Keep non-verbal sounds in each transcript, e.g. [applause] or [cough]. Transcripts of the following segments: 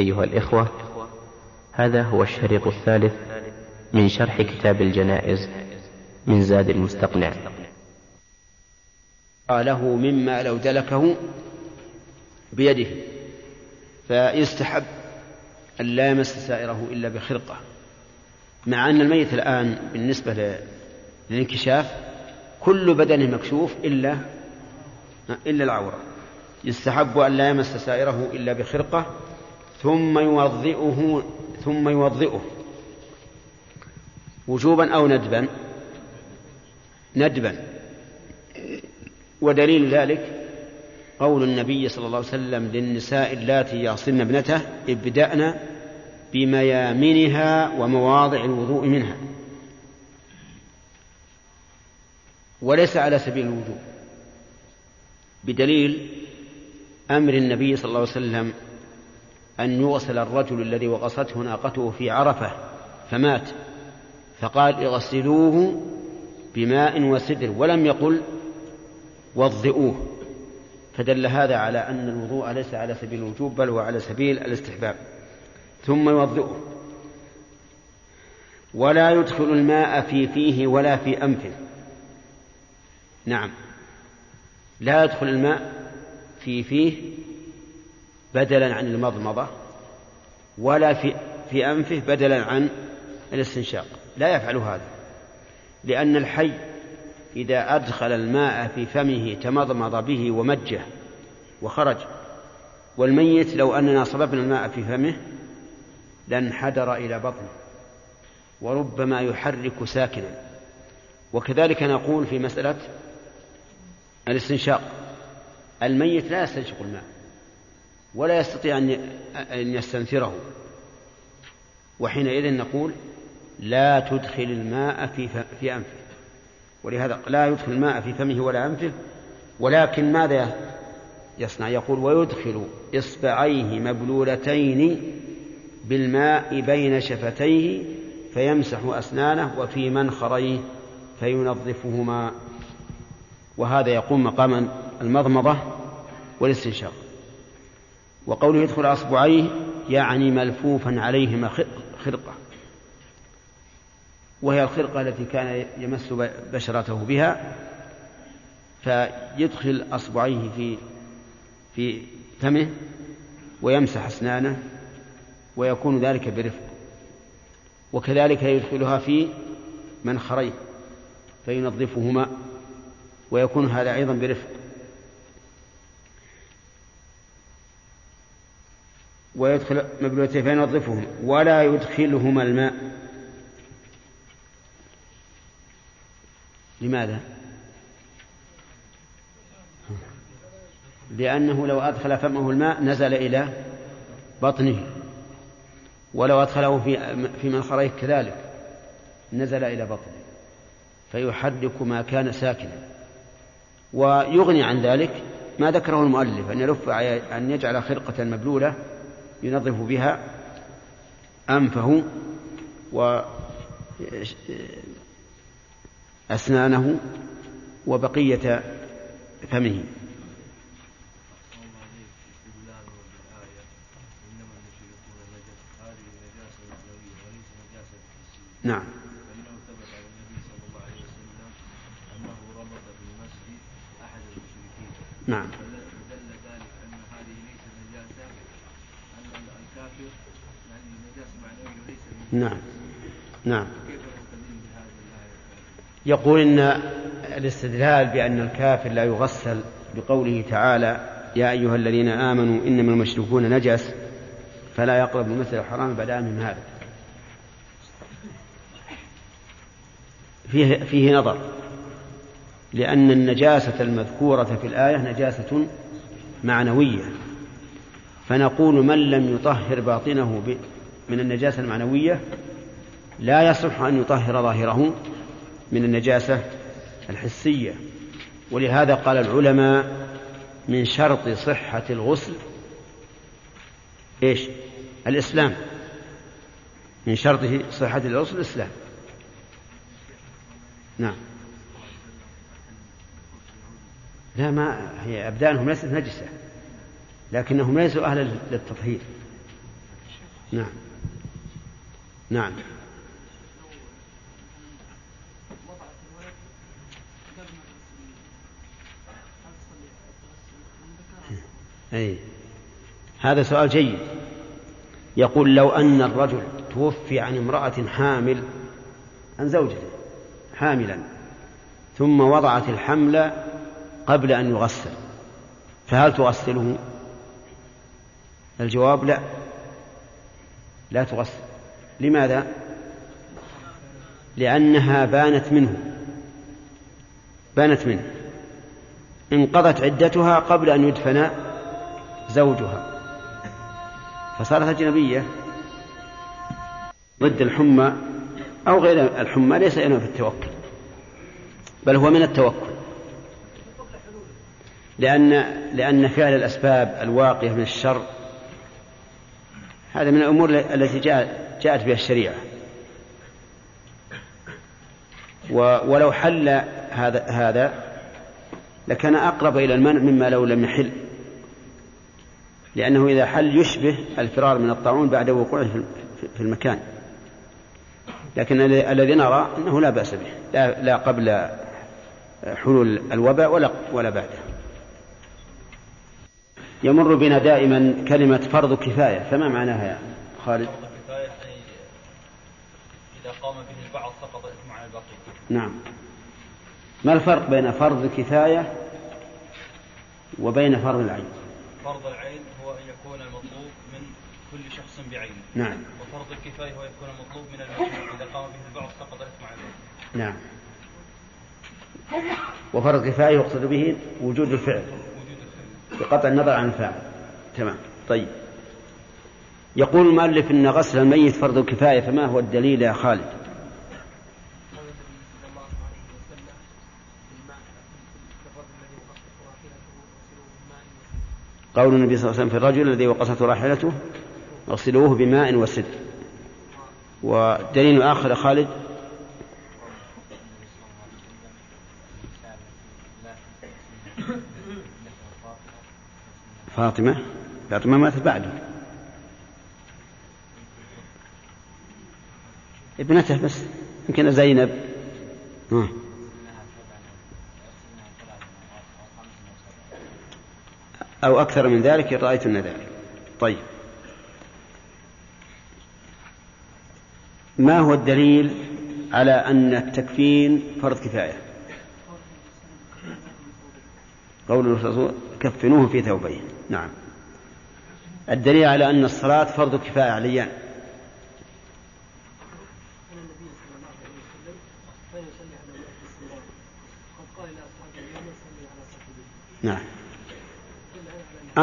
أيها الإخوة هذا هو الشريط الثالث من شرح كتاب الجنائز من زاد المستقنع. له مما لو دلكه بيده فيستحب أن لا يمس سائره إلا بخرقة مع أن الميت الآن بالنسبة للانكشاف كل بدنه مكشوف إلا إلا العورة. يستحب أن لا يمس سائره إلا بخرقة ثم يوضئه ثم يوضئه. وجوبا أو ندبا. ندبا. ودليل ذلك قول النبي صلى الله عليه وسلم للنساء اللاتي يصلن ابنته ابدأن بميامنها ومواضع الوضوء منها. وليس على سبيل الوجوب. بدليل أمر النبي صلى الله عليه وسلم أن يغسل الرجل الذي وغصته ناقته في عرفة فمات. فقال اغسلوه بماء وسدر. ولم يقل وضئوه. فدل هذا على أن الوضوء ليس على سبيل الوجوب بل هو على سبيل الاستحباب. ثم يوضئه. ولا يدخل الماء في فيه ولا في أنفه. نعم. لا يدخل الماء في فيه بدلا عن المضمضة ولا في في أنفه بدلا عن الاستنشاق. لا يفعل هذا لأن الحي إذا أدخل الماء في فمه تمضمض به ومجه وخرج. والميت لو أننا صببنا الماء في فمه لانحدر إلى بطنه وربما يحرك ساكنا. وكذلك نقول في مسألة الاستنشاق الميت لا يستنشق الماء. ولا يستطيع أن يستنثره وحينئذ نقول لا تدخل الماء في في أنفه. ولهذا لا يدخل الماء في فمه ولا أنفه ولكن ماذا يصنع؟ يقول ويدخل إصبعيه مبلولتين بالماء بين شفتيه فيمسح أسنانه وفي منخريه فينظفهما. وهذا يقوم مقام المضمضة والاستنشاق. وقوله يدخل أصبعيه يعني ملفوفا عليهما خرقة. وهي الخرقة التي كان يمس بشرته بها فيدخل أصبعيه في في فمه ويمسح أسنانه ويكون ذلك برفق. وكذلك يدخلها في منخريه فينظفهما ويكون هذا أيضا برفق. ويدخل مبلوتين فينظفهم ولا يدخلهما الماء. لماذا؟ لأنه لو أدخل فمه الماء نزل إلى بطنه. ولو أدخله في في منخريه كذلك نزل إلى بطنه. فيحرك ما كان ساكنا. ويغني عن ذلك ما ذكره المؤلف أن يلف أن يجعل خرقة مبلولة ينظف بها أنفه وأسنانه وبقية فمه. نعم. فإنه ثبت عن النبي صلى الله عليه وسلم أنه ربط في المسجد أحد المشركين نعم فدل ذلك أن هذه ليست نجاسة أن الكافر يعني نجاسة معنوية وليس نعم. نعم. يقول إن الاستدلال بأن الكافر لا يغسل بقوله تعالى يا أيها الذين آمنوا إنما المشركون نجس فلا يقرب المسجد الحرام بعد من هذا. فيه, فيه نظر لأن النجاسة المذكورة في الآية نجاسة معنوية. فنقول من لم يطهر باطنه من النجاسة المعنوية لا يصح أن يطهر ظاهره من النجاسة الحسية. ولهذا قال العلماء من شرط صحة الغسل إيش؟ الإسلام. من شرط صحة الغسل الإسلام. نعم. لا ما هي أبدانهم ليست نجسة لكنهم ليسوا أهلا للتطهير. نعم. نعم. أي. هذا سؤال جيد. يقول لو أن الرجل توفي عن امرأة حامل عن زوجته حاملا ثم وضعت الحمل قبل أن يغسل فهل تغسله؟ الجواب لا. لا تغسل. لماذا؟ لأنها بانت منه. بانت منه. انقضت عدتها قبل أن يدفن زوجها. فصارت أجنبية ضد الحمى أو غير الحمى ليس في التوكل بل هو من التوكل. لأن لأن فعل الأسباب الواقية من الشر هذا من الأمور التي جاءت بها الشريعة. ولو حل هذا هذا لكان أقرب إلى المنع مما لو لم يحل. لأنه إذا حل يشبه الفرار من الطاعون بعد وقوعه في المكان. لكن الذي نرى أنه لا بأس به. لا, لا قبل حلول الوباء ولا ولا بعده. يمر بنا دائما كلمة فرض كفاية. فما معناها يا خالد؟ فرض كفاية أي إذا قام به البعض سقط الإثم على الباقي. نعم. ما الفرق بين فرض كفاية وبين فرض العين؟ فرض العين هو أن يكون المطلوب من كل شخص بعينه نعم. وفرض الكفاية هو يكون المطلوب من المجموع إذا قام به البعض سقط الإثم على الباقي. نعم. وفرض كفاية يقصد به وجود الفعل. بقطع النظر عن الفاعل تمام. طيب. يقول المؤلف إن غسل الميت فرض كفايه فما هو الدليل يا خالد؟ قول النبي صلى الله عليه وسلم في الرجل الذي وقصته راحلته اغسلوه بماء وسدر ودليل آخر خالد؟ فاطمة. فاطمة ماتت بعده. ابنته بس يمكن زينب. أو أكثر من ذلك إن رأيتن ذلك. طيب. ما هو الدليل على أن التكفين فرض كفاية؟ قول الرسول كفنوه في ثوبين نعم. الدليل على أن الصلاة فرض كفاية عليان نعم.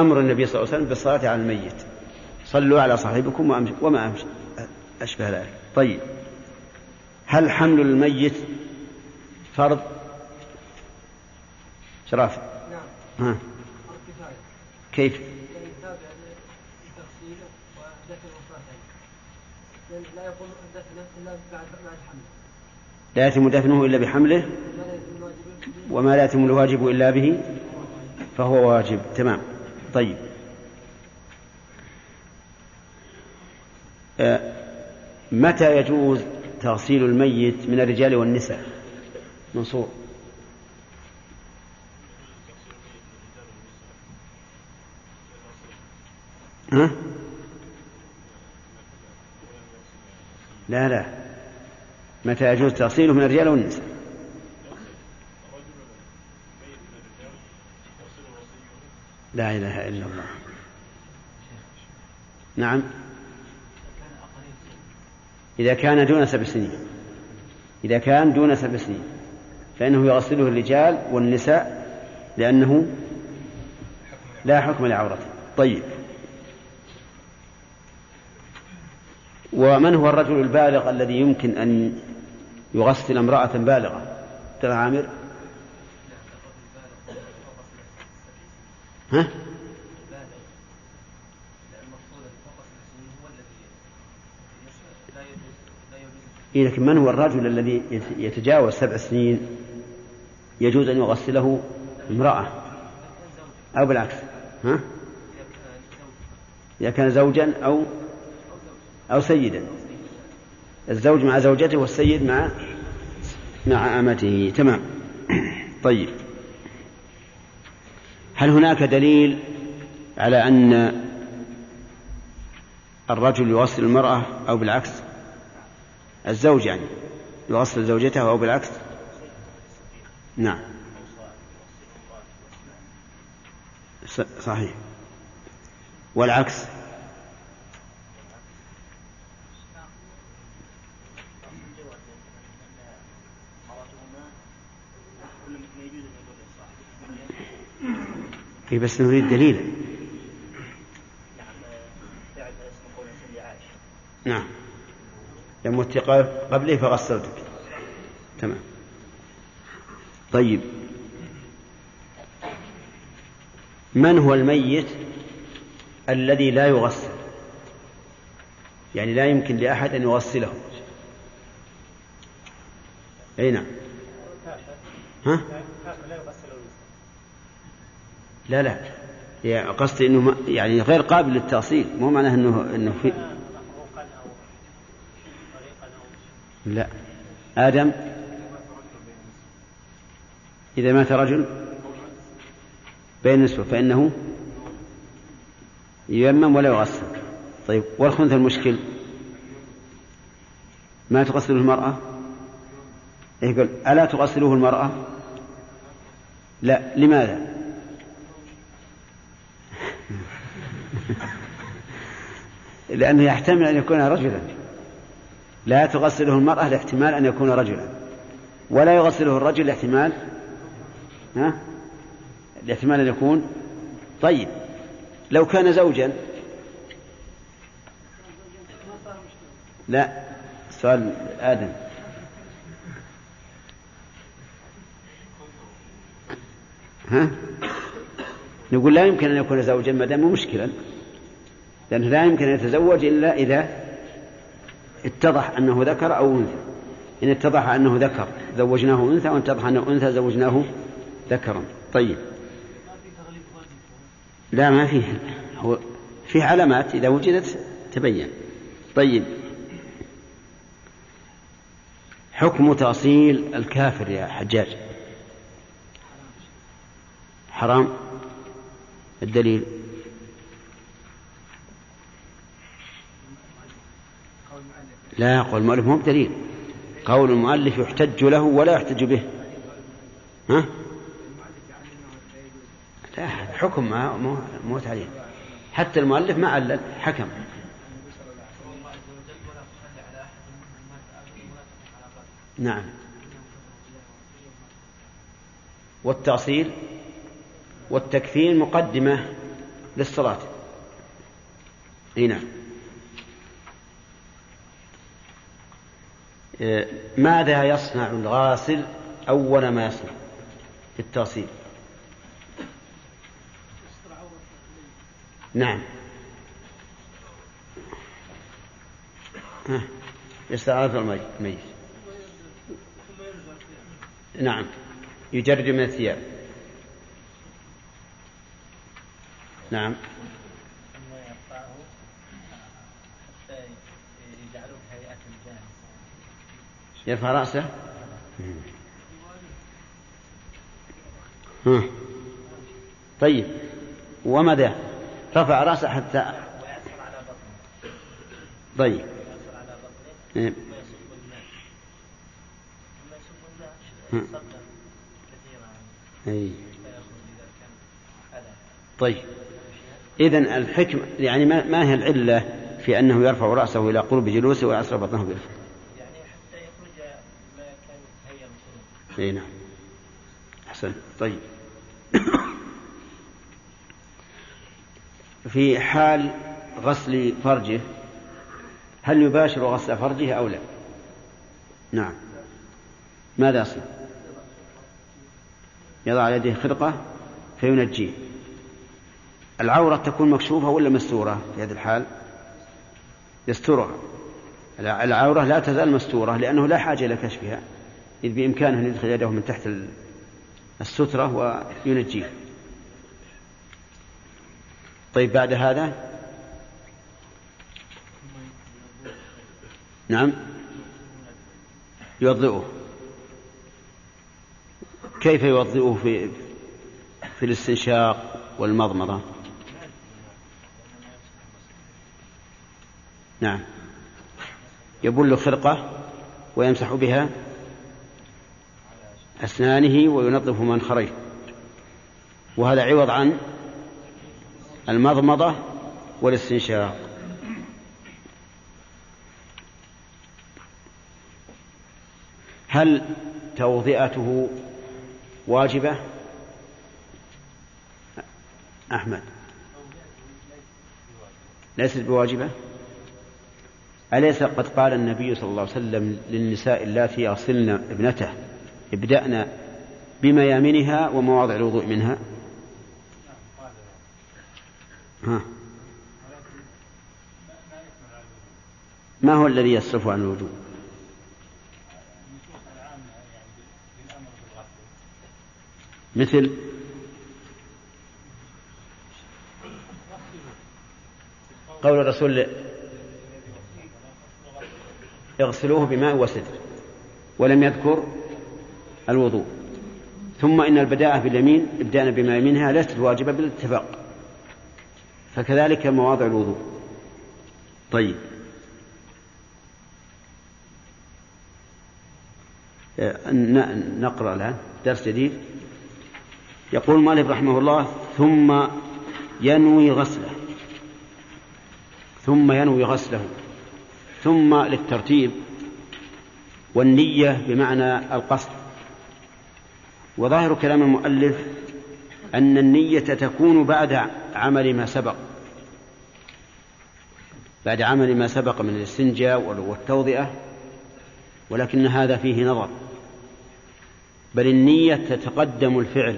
أمر النبي صلى الله عليه وسلم بالصلاة على الميت. صلوا على صاحبكم وما أشبه ذلك. طيب. هل حمل الميت فرض؟ شرافة نعم. ها. كيف؟ لا يتم دفنه إلا بحمله؟ وما لا يتم الواجب إلا به؟ فهو واجب. تمام. طيب. آه، متى يجوز تغسيل الميت من الرجال والنساء؟ منصور. ها؟ لا لا. متى يجوز تغسيله من الرجال والنساء؟ لا إله إلا الله. نعم. إذا كان دون سبع سنين. إذا كان دون سبع سنين. فإنه يغسله الرجال والنساء لأنه لا حكم لعورته. طيب. ومن هو الرجل البالغ الذي يمكن أن يغسل امرأة بالغة؟ عامر. ها؟ إيه لكن من هو الرجل الذي يتجاوز سبع سنين يجوز أن يغسله امرأة؟ أو بالعكس ها؟ إذا كان زوجا أو أو سيدا. الزوج مع زوجته والسيد مع مع أمته. تمام. طيب. هل هناك دليل على أن الرجل يوصل المرأة أو بالعكس؟ الزوج يعني يوصل زوجته أو بالعكس؟ نعم. صحيح. والعكس. اي بس نريد دليلا نعم. لم قبله فغسلتك. تمام. طيب. من هو الميت الذي لا يغسل؟ يعني لا يمكن لأحد أن يغسله. أي نعم. ها؟ لا لا. يعني قصدي إنه يعني غير قابل للتأصيل. مو معناه انه إنه في لا. آدم؟ إذا مات رجل بين نسوة فإنه ييمم ولا يغسل. طيب والخنث المشكل؟ ما تغسله المرأة؟ يقول ألا تغسله المرأة؟ لا. لماذا؟ [laughs] لأنه يحتمل أن يكون رجلا. لا تغسله المرأة لاحتمال أن يكون رجلا. ولا يغسله الرجل لاحتمال ها؟ لاحتمال أن يكون. طيب. لو كان زوجا. لا. سؤال آدم. ها؟ نقول لا يمكن أن يكون زوجا ما دام مشكلا. لأنه لا يمكن أن يتزوج إلا إذا اتضح أنه ذكر أو أنثى. إن اتضح أنه ذكر زوجناه أنثى وإن اتضح أنه أنثى زوجناه ذكرا. طيب. لا ما فيه. هو فيه علامات إذا وجدت تبين. طيب. حكم تأصيل الكافر يا حجاج. حرام. الدليل. لا قول المؤلف مو بدليل. قول المؤلف يحتج له ولا يحتج به. ها؟ لا حكم ما مو مو تعليل. حتى المؤلف ما علل حكم. نعم. والتأصيل والتكفير مقدمة للصلاة. إي نعم. ماذا يصنع الغاسل أول ما يصنع في التغسيل؟ نعم. يستعرض الميت نعم. يجرد من الثياب. نعم. يرفع رأسه؟ طيب وماذا؟ رفع رأسه حتى طيب. إيه. أي. طيب. إذن الحكم يعني ما هي العلة في أنه يرفع رأسه إلى قرب جلوسه ويعصر بطنه بالفم؟ اي نعم. أحسن. طيب. في حال غسل فرجه هل يباشر غسل فرجه أو لا؟ نعم. ماذا يصنع؟ يضع على يده خرقة فينجيه. العورة تكون مكشوفة ولا مستورة في هذه الحال؟ يسترها. العورة لا تزال مستورة لأنه لا حاجة إلى كشفها. إذ بإمكانه أن يدخل يده من تحت السترة وينجيه. طيب بعد هذا؟ نعم. يوضئه. كيف يوضئه في في الاستنشاق والمضمضة؟ نعم. يبل خرقة ويمسح بها؟ أسنانه وينظف منخريه وهذا عوض عن المضمضة والاستنشاق. هل توضئته واجبة؟ أحمد. ليست بواجبة؟ أليس قد قال النبي صلى الله عليه وسلم للنساء اللاتي يغسلن ابنته؟ ابدأن بميامنها ومواضع الوضوء منها. ها. ما هو الذي يصرف عن الوجوب مثل؟ قول الرسول اغسلوه بماء وسدر ولم يذكر الوضوء. ثم إن البداءة باليمين ابداء بما يمينها ليست واجبة بالاتفاق فكذلك مواضع الوضوء. طيب. آه، نقرأ الآن درس جديد. يقول مالك رحمه الله ثم ينوي غسله. ثم ينوي غسله. ثم للترتيب والنية بمعنى القصد. وظاهر كلام المؤلف أن النية تكون بعد عمل ما سبق. بعد عمل ما سبق من الاستنجاء والتوضئة ولكن هذا فيه نظر. بل النية تتقدم الفعل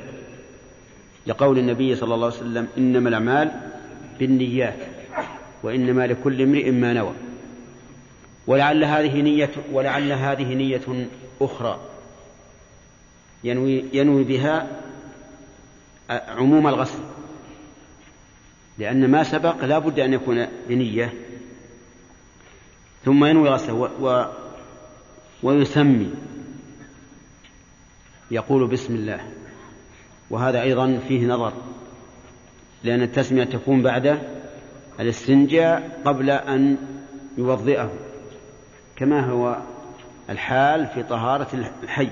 لقول النبي صلى الله عليه وسلم إنما الأعمال بالنيات وإنما لكل امرئ ما نوى. ولعل هذه نية ولعل هذه نية أخرى. ينوي ينوي بها عموم الغسل. لأن ما سبق لا بد أن يكون بنية. ثم ينوي غسله و... و... ويسمي. يقول بسم الله. وهذا أيضا فيه نظر. لأن التسمية تكون بعد الاستنجاء قبل أن يوضئه. كما هو الحال في طهارة الحي.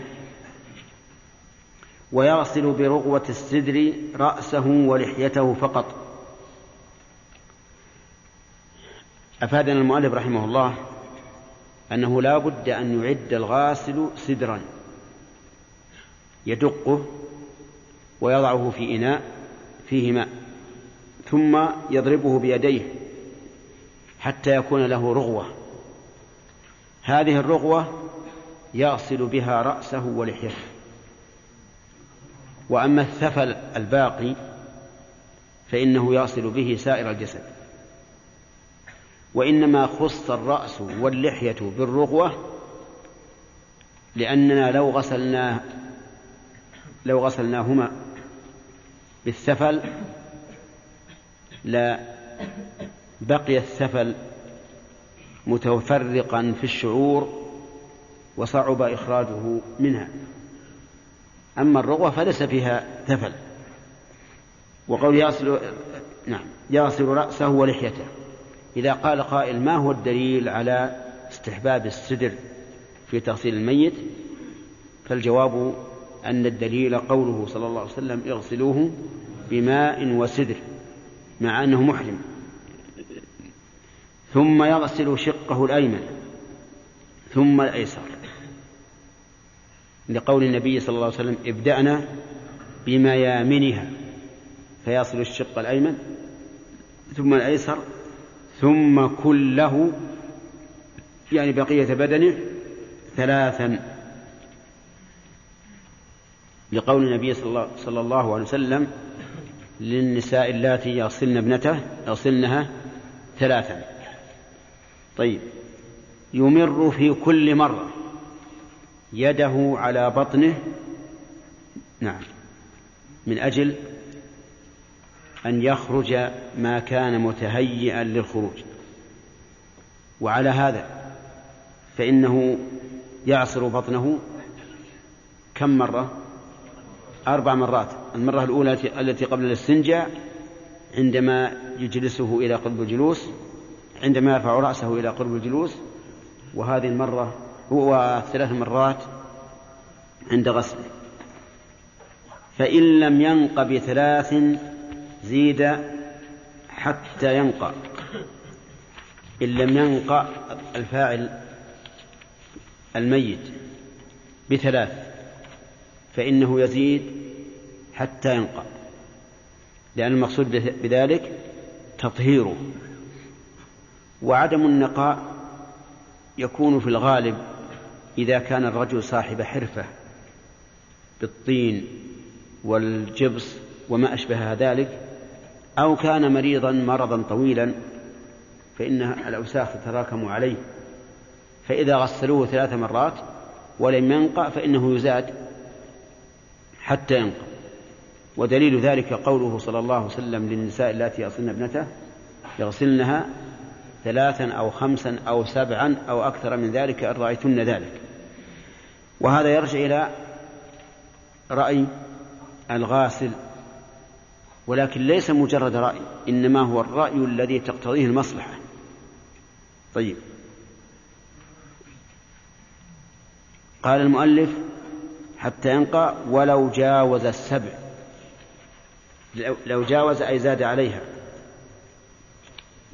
ويغسل برغوة السدر رأسه ولحيته فقط. أفادنا المؤلف رحمه الله أنه لا بد أن يعد الغاسل سدرا. يدقه ويضعه في إناء فيه ماء ثم يضربه بيديه حتى يكون له رغوة. هذه الرغوة يغسل بها رأسه ولحيته. وأما الثفل الباقي فإنه يغسل به سائر الجسد. وإنما خص الرأس واللحية بالرغوة لأننا لو غسلناه لو غسلناهما بالثفل لا بقي الثفل متفرقا في الشعور وصعب إخراجه منها. أما الرغوة فليس فيها ثفل وقول يغسل نعم يغسل رأسه ولحيته. إذا قال قائل ما هو الدليل على استحباب السدر في تغسيل الميت؟ فالجواب أن الدليل قوله صلى الله عليه وسلم اغسلوه بماء وسدر مع أنه محرم. ثم يغسل شقه الأيمن ثم الأيسر. لقول النبي صلى الله عليه وسلم ابدأنا بميامنها. فيصل الشق الأيمن ثم الأيسر ثم كله يعني بقية بدنه ثلاثا. لقول النبي صلى الله عليه وسلم للنساء اللاتي يغسلن ابنته يغسلنها ثلاثا. طيب يمر في كل مرة. يده على بطنه. نعم. من أجل أن يخرج ما كان متهيئا للخروج. وعلى هذا فإنه يعصر بطنه كم مرة؟ أربع مرات. المرة الأولى التي قبل الاستنجاء عندما يجلسه إلى قرب الجلوس عندما يرفع رأسه إلى قرب الجلوس وهذه المرة وثلاث مرات عند غسله. فإن لم ينق بثلاث زيد حتى ينقى. إن لم ينقى الفاعل الميت بثلاث فإنه يزيد حتى ينقى. لأن المقصود بذلك تطهيره. وعدم النقاء يكون في الغالب إذا كان الرجل صاحب حرفة بالطين والجبس وما أشبه ذلك أو كان مريضا مرضا طويلا فإن الأوساخ تتراكم عليه. فإذا غسلوه ثلاث مرات ولم ينقع فإنه يزاد حتى ينقع. ودليل ذلك قوله صلى الله عليه وسلم للنساء اللاتي يصلن ابنته يغسلنها ثلاثا أو خمسا أو سبعا أو أكثر من ذلك إن رأيتن ذلك. وهذا يرجع إلى رأي الغاسل ولكن ليس مجرد رأي إنما هو الرأي الذي تقتضيه المصلحة. طيب. قال المؤلف حتى ينقى ولو جاوز السبع. لو جاوز أي زاد عليها.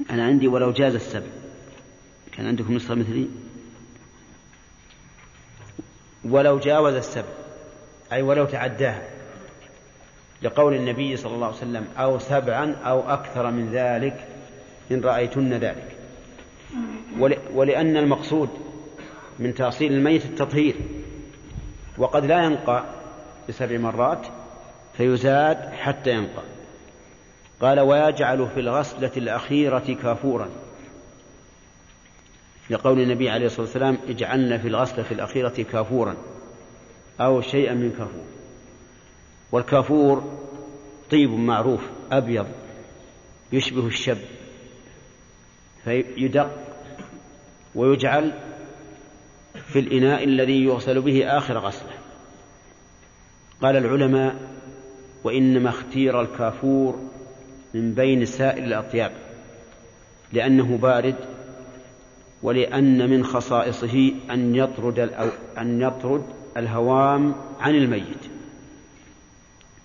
أنا عندي ولو جاز السبع. كان عندكم نسخة مثلي؟ ولو جاوز السبع أي ولو تعداها لقول النبي صلى الله عليه وسلم أو سبعا أو أكثر من ذلك إن رأيتن ذلك. ولأن المقصود من تأصيل الميت التطهير وقد لا ينقى بسبع مرات فيزاد حتى ينقى. قال ويجعل في الغسلة الأخيرة كافورا. لقول النبي عليه الصلاة والسلام اجعلنا في الغسلة الأخيرة كافورا أو شيئا من كافور. والكافور طيب معروف أبيض يشبه الشب فيدق ويجعل في الإناء الذي يغسل به آخر غسلة. قال العلماء وإنما اختير الكافور من بين سائر الأطياب لأنه بارد ولأن من خصائصه أن يطرد أن يطرد الهوام عن الميت.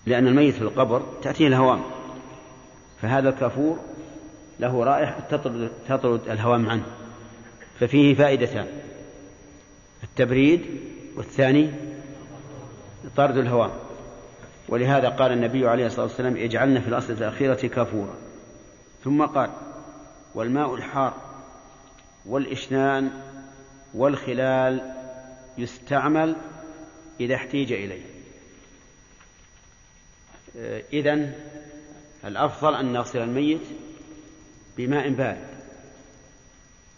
لأن الميت في القبر تأتيه الهوام. فهذا الكافور له رائحة تطرد, تطرد الهوام عنه. ففيه فائدتان. التبريد والثاني طرد الهوام. ولهذا قال النبي عليه الصلاة والسلام اجعلنا في الأصل الأخيرة كافورا. ثم قال والماء الحار والإشنان والخلال يستعمل إذا احتيج إليه. إذن الأفضل أن نغسل الميت بماء بارد.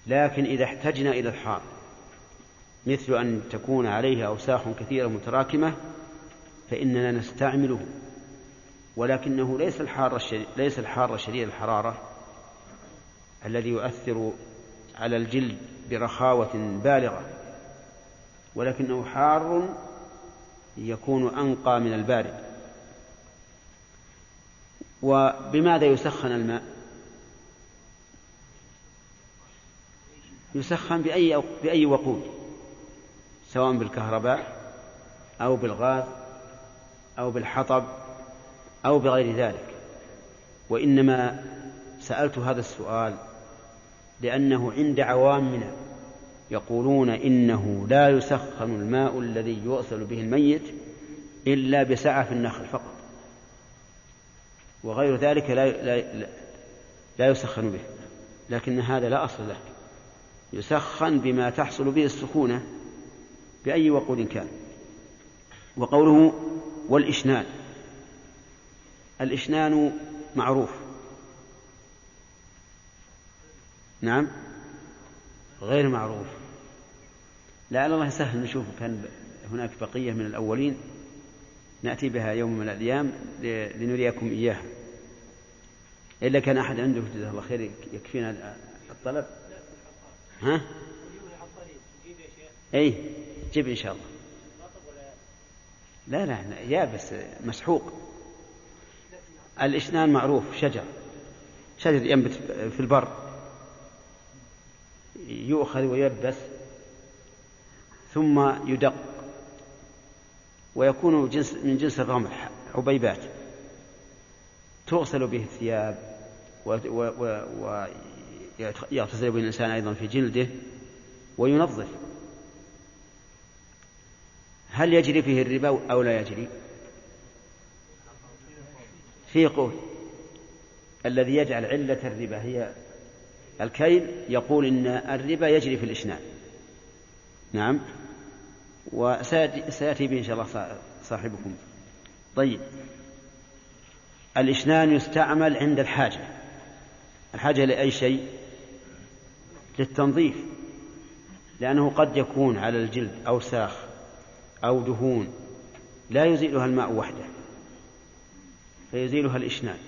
لكن إذا احتجنا إلى الحار مثل أن تكون عليه أوساخ كثيرة متراكمة فإننا نستعمله. ولكنه ليس الحار ليس الحار شديد الحرارة الذي يؤثر على الجلد برخاوة بالغة ولكنه حار يكون أنقى من البارد. وبماذا يسخن الماء؟ يسخن بأي بأي وقود؟ سواء بالكهرباء أو بالغاز أو بالحطب أو بغير ذلك. وإنما سألت هذا السؤال لأنه عند عوامنا يقولون إنه لا يسخن الماء الذي يغسل به الميت إلا بسعة في النخل فقط. وغير ذلك لا, لا, لا يسخن به. لكن هذا لا أصل له. يسخن بما تحصل به السخونة بأي وقود كان. وقوله والإشنان. الإشنان معروف. نعم. غير معروف. لعل الله سهل نشوف كان هناك بقية من الأولين. نأتي بها يوم من الأيام لنريكم إياها. إلا كان أحد عنده جزاه الله خير يكفينا الطلب؟ ها؟ أي جيب إن شاء الله. لا لا لا يابس مسحوق. الإشنان معروف شجر. شجر ينبت في البر. يؤخذ ويلبس ثم يدق ويكون جنس من جنس الرمح عبيبات تغسل به الثياب ويغتسل به الإنسان أيضا في جلده وينظف. هل يجري فيه الربا أو لا يجري؟ في قول الذي يجعل علة الربا هي الكيل يقول إن الربا يجري في الإشنان نعم. وسيأتي به إن شاء الله صاحبكم. طيب. الإشنان يستعمل عند الحاجة. الحاجة لأي شيء؟ للتنظيف. لأنه قد يكون على الجلد أوساخ أو دهون. لا يزيلها الماء وحده. فيزيلها الإشنان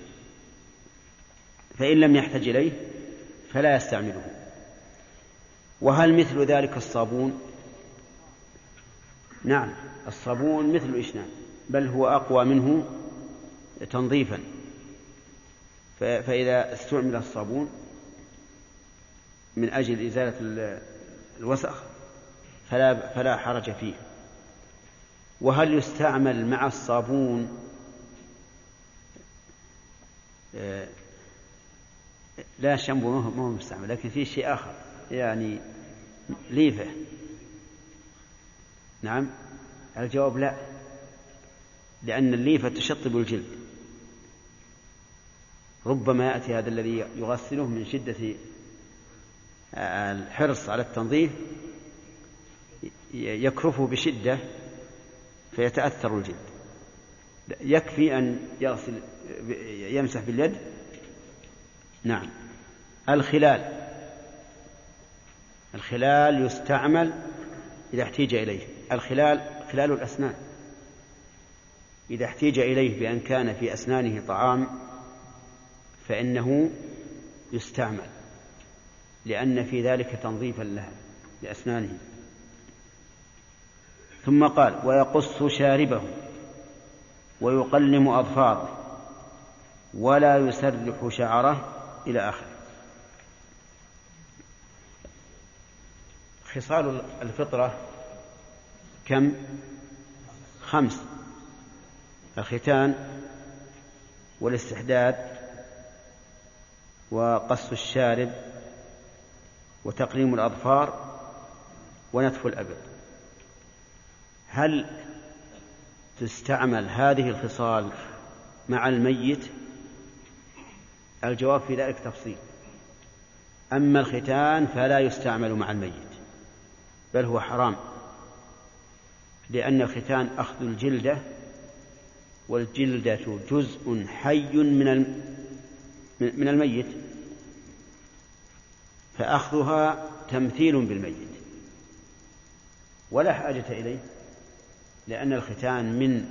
فإن لم يحتج إليه فلا يستعمله. وهل مثل ذلك الصابون؟ نعم الصابون مثل الإشنان بل هو أقوى منه تنظيفا. فإذا استعمل الصابون من أجل إزالة الوسخ فلا فلا حرج فيه. وهل يستعمل مع الصابون آه، لا شامبو ما هو مستعمل لكن في شيء آخر يعني ليفة. نعم الجواب لا لأن الليفة تشطب الجلد. ربما يأتي هذا الذي يغسله من شدة الحرص على التنظيف يكرفه بشدة فيتأثر الجلد. يكفي أن يغسل يمسح باليد نعم. الخلال. الخلال يستعمل إذا احتيج إليه. الخلال خلال الأسنان. إذا احتيج إليه بأن كان في أسنانه طعام فإنه يستعمل. لأن في ذلك تنظيفا لها لأسنانه. ثم قال ويقص شاربه ويقلم أظفاره ولا يسرح شعره إلى آخره. خصال الفطرة كم؟ خمس. الختان والاستحداد وقص الشارب وتقليم الأظفار ونتف الأبد. هل تستعمل هذه الخصال مع الميت؟ الجواب في ذلك تفصيل. أما الختان فلا يستعمل مع الميت بل هو حرام لأن الختان أخذ الجلدة والجلدة جزء حي من من الميت فأخذها تمثيل بالميت. ولا حاجة إليه لأن الختان من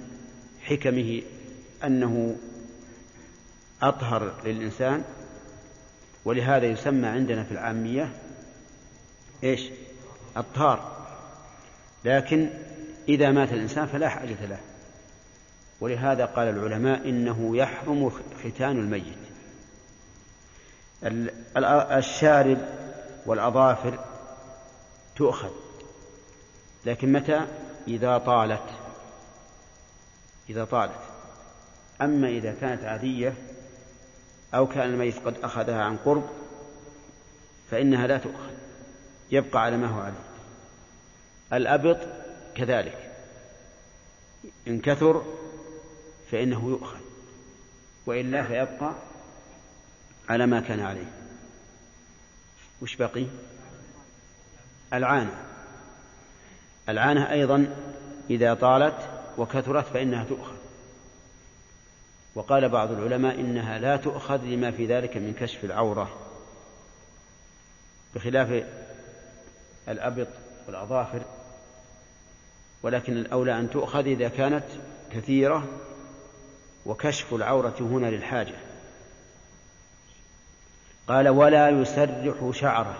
حكمه أنه أطهر للإنسان ولهذا يسمى عندنا في العامية إيش؟ الطهار لكن إذا مات الإنسان فلا حاجة له. ولهذا قال العلماء إنه يحرم ختان الميت. الشارب والأظافر تؤخذ. لكن متى؟ إذا طالت. إذا طالت. أما إذا كانت عادية أو كان الميت قد أخذها عن قرب فإنها لا تؤخذ يبقى على ما هو عليه. الأبط كذلك إن كثر فإنه يؤخذ وإلا فيبقى على ما كان عليه. وش بقي؟ العانة. العانة أيضا إذا طالت وكثرت فإنها تؤخذ. وقال بعض العلماء إنها لا تؤخذ لما في ذلك من كشف العورة بخلاف الأبط والأظافر ولكن الأولى أن تؤخذ إذا كانت كثيرة وكشف العورة هنا للحاجة. قال ولا يسرح شعره.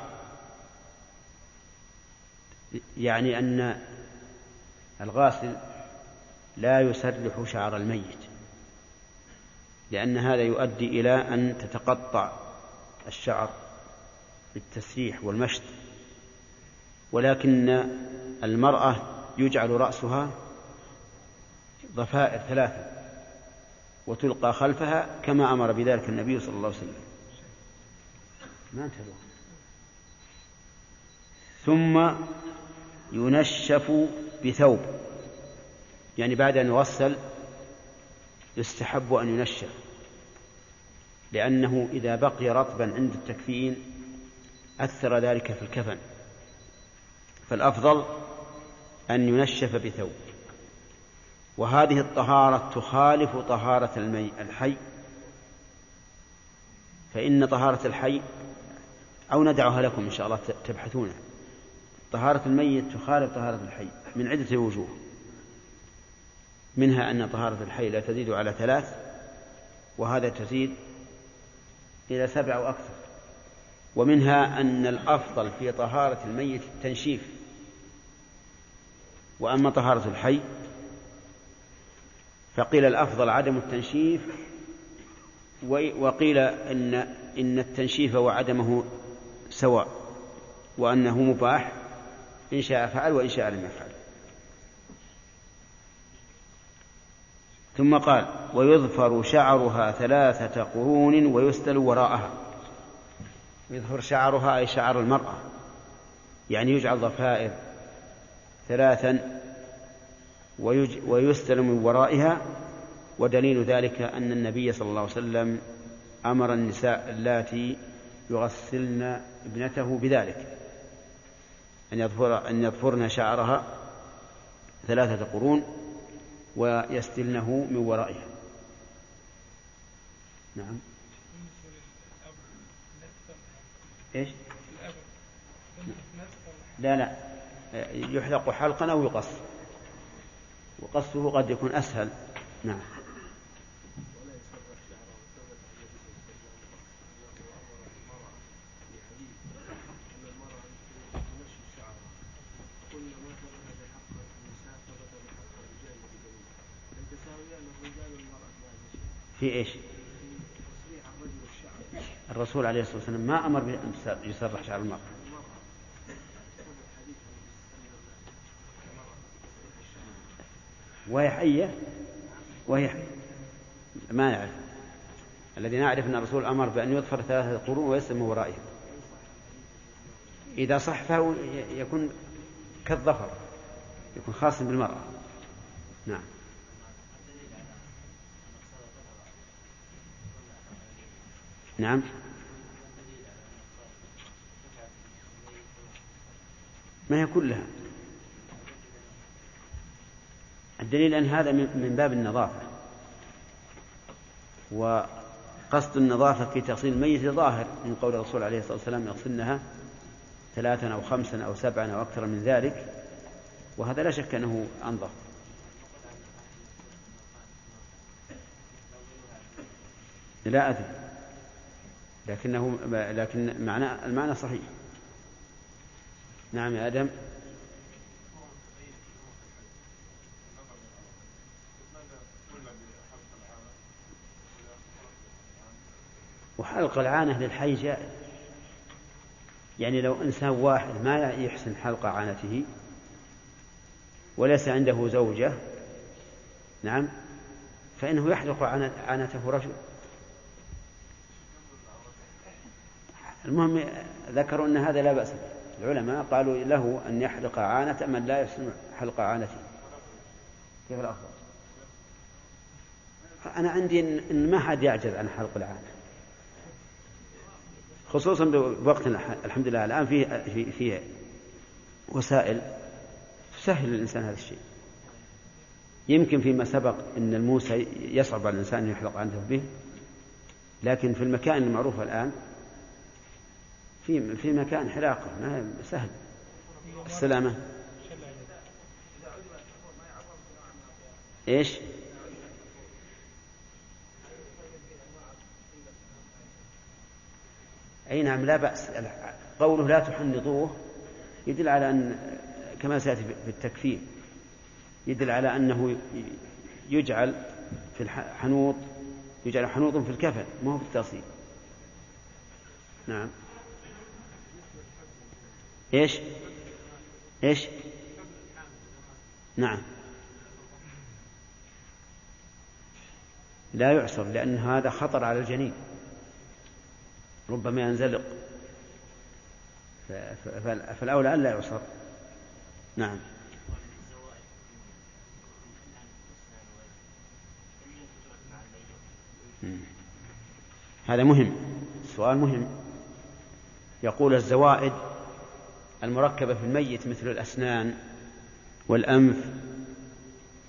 يعني أن الغاسل لا يسرح شعر الميت. لأن هذا يؤدي إلى أن تتقطع الشعر بالتسريح والمشط. ولكن المرأة يجعل رأسها ضفائر ثلاثة وتلقى خلفها كما أمر بذلك النبي صلى الله عليه وسلم. ما انتهى ثم ينشف بثوب. يعني بعد أن يغسل يستحب أن ينشف لأنه إذا بقي رطبا عند التكفين أثر ذلك في الكفن. فالأفضل أن ينشف بثوب. وهذه الطهارة تخالف طهارة المي الحي. فإن طهارة الحي أو ندعها لكم إن شاء الله تبحثونها طهارة الميت تخالف طهارة الحي من عدة وجوه. منها أن طهارة الحي لا تزيد على ثلاث وهذا تزيد إلى سبع أو أكثر. ومنها أن الأفضل في طهارة الميت التنشيف. وأما طهارة الحي فقيل الأفضل عدم التنشيف وقيل إن إن التنشيف وعدمه سواء وأنه مباح إن شاء فعل وإن شاء لم يفعل. ثم قال ويظفر شعرها ثلاثة قرون ويستل وراءها. يظفر شعرها أي شعر المرأة. يعني يجعل ضفائر ثلاثا ويستل من ورائها. ودليل ذلك أن النبي صلى الله عليه وسلم أمر النساء اللاتي يغسلن ابنته بذلك. أن يظفر أن يظفرن شعرها ثلاثة قرون ويستلنه من ورائها. نعم. إيش؟ لا لا. يحلق حلقا أو يقص. وقصه قد يكون أسهل. نعم. في إيش؟ الرسول عليه الصلاة والسلام ما أمر بان يسرح شعر المرأة. وهي حية؟ وهي حية. ما نعرف. الذي نعرف أن الرسول أمر بأن يظفر ثلاثة قرون ويسلم ورائهم إذا صح فهو يكون كالظفر يكون خاصا بالمرأة. نعم. نعم. ما هي كلها؟ الدليل أن هذا من باب النظافة. وقصد النظافة في تغسيل الميت ظاهر من قول الرسول عليه الصلاة والسلام يغسلنها ثلاثا أو خمسا أو سبعا أو أكثر من ذلك. وهذا لا شك أنه أنظف. لا أدري. لكنه لكن معنى المعنى صحيح. نعم يا آدم. وحلق العانة للحي جائز. يعني لو إنسان واحد ما يحسن حلق عانته وليس عنده زوجة نعم فإنه يحلق عانته رجل. المهم ذكروا أن هذا لا بأس به. العلماء قالوا له أن يحلق عانة من لا يحسن حلق عانته كيف الأفضل أنا عندي إن ما حد يعجز عن حلق العانة. خصوصا بوقتنا الحمد لله الآن في في في وسائل تسهل للإنسان هذا الشيء. يمكن فيما سبق أن الموسى يصعب على الإنسان أن يحلق عنده به لكن في المكان المعروف الآن في في مكان حلاقة ما سهل. السلامة. إيش؟ أي نعم لا بأس. قوله لا تحنطوه يدل على أن كما سيأتي في التكفير يدل على أنه يجعل في الحنوط يجعل حنوط في الكفن ما هو في التغسيل. نعم. إيش؟ إيش؟ نعم. لا يعصر لأن هذا خطر على الجنين. ربما ينزلق. فالأولى أن لا يعصر نعم. هذا مهم. السؤال مهم. يقول الزوائد المركبة في الميت مثل الأسنان والأنف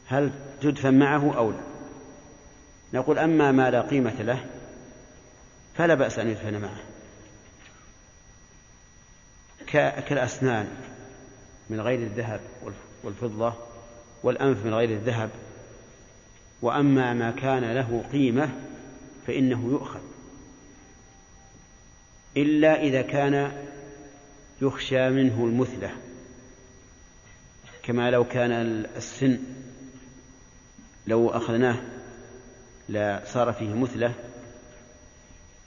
هل تدفن معه أو لا؟ نقول أما ما لا قيمة له فلا بأس أن يدفن معه. كالأسنان من غير الذهب والفضة والأنف من غير الذهب. وأما ما كان له قيمة فإنه يؤخذ. إلا إذا كان يخشى منه المثلة كما لو كان السن لو أخذناه لا صار فيه مثلة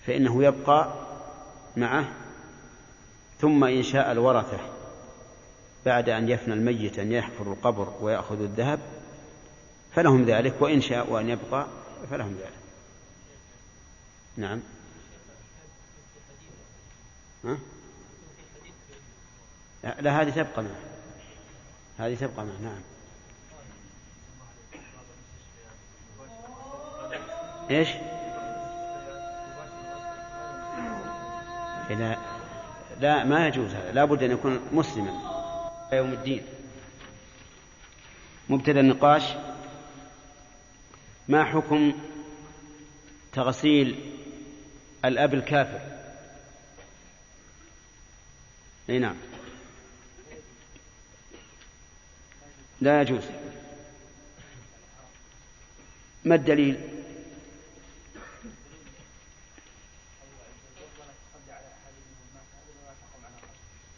فإنه يبقى معه ثم إن شاء الورثة بعد أن يفنى الميت أن يحفر القبر ويأخذوا الذهب فلهم ذلك وإن شاءوا أن يبقى فلهم ذلك نعم ها؟ لا هذه تبقى معه هذه تبقى معه نعم. إيش؟ لا لا ما يجوز هذا. لا بد أن يكون مسلما يوم الدين. مبتدأ النقاش. ما حكم تغسيل الأب الكافر؟ إي نعم. لا يجوز. ما الدليل؟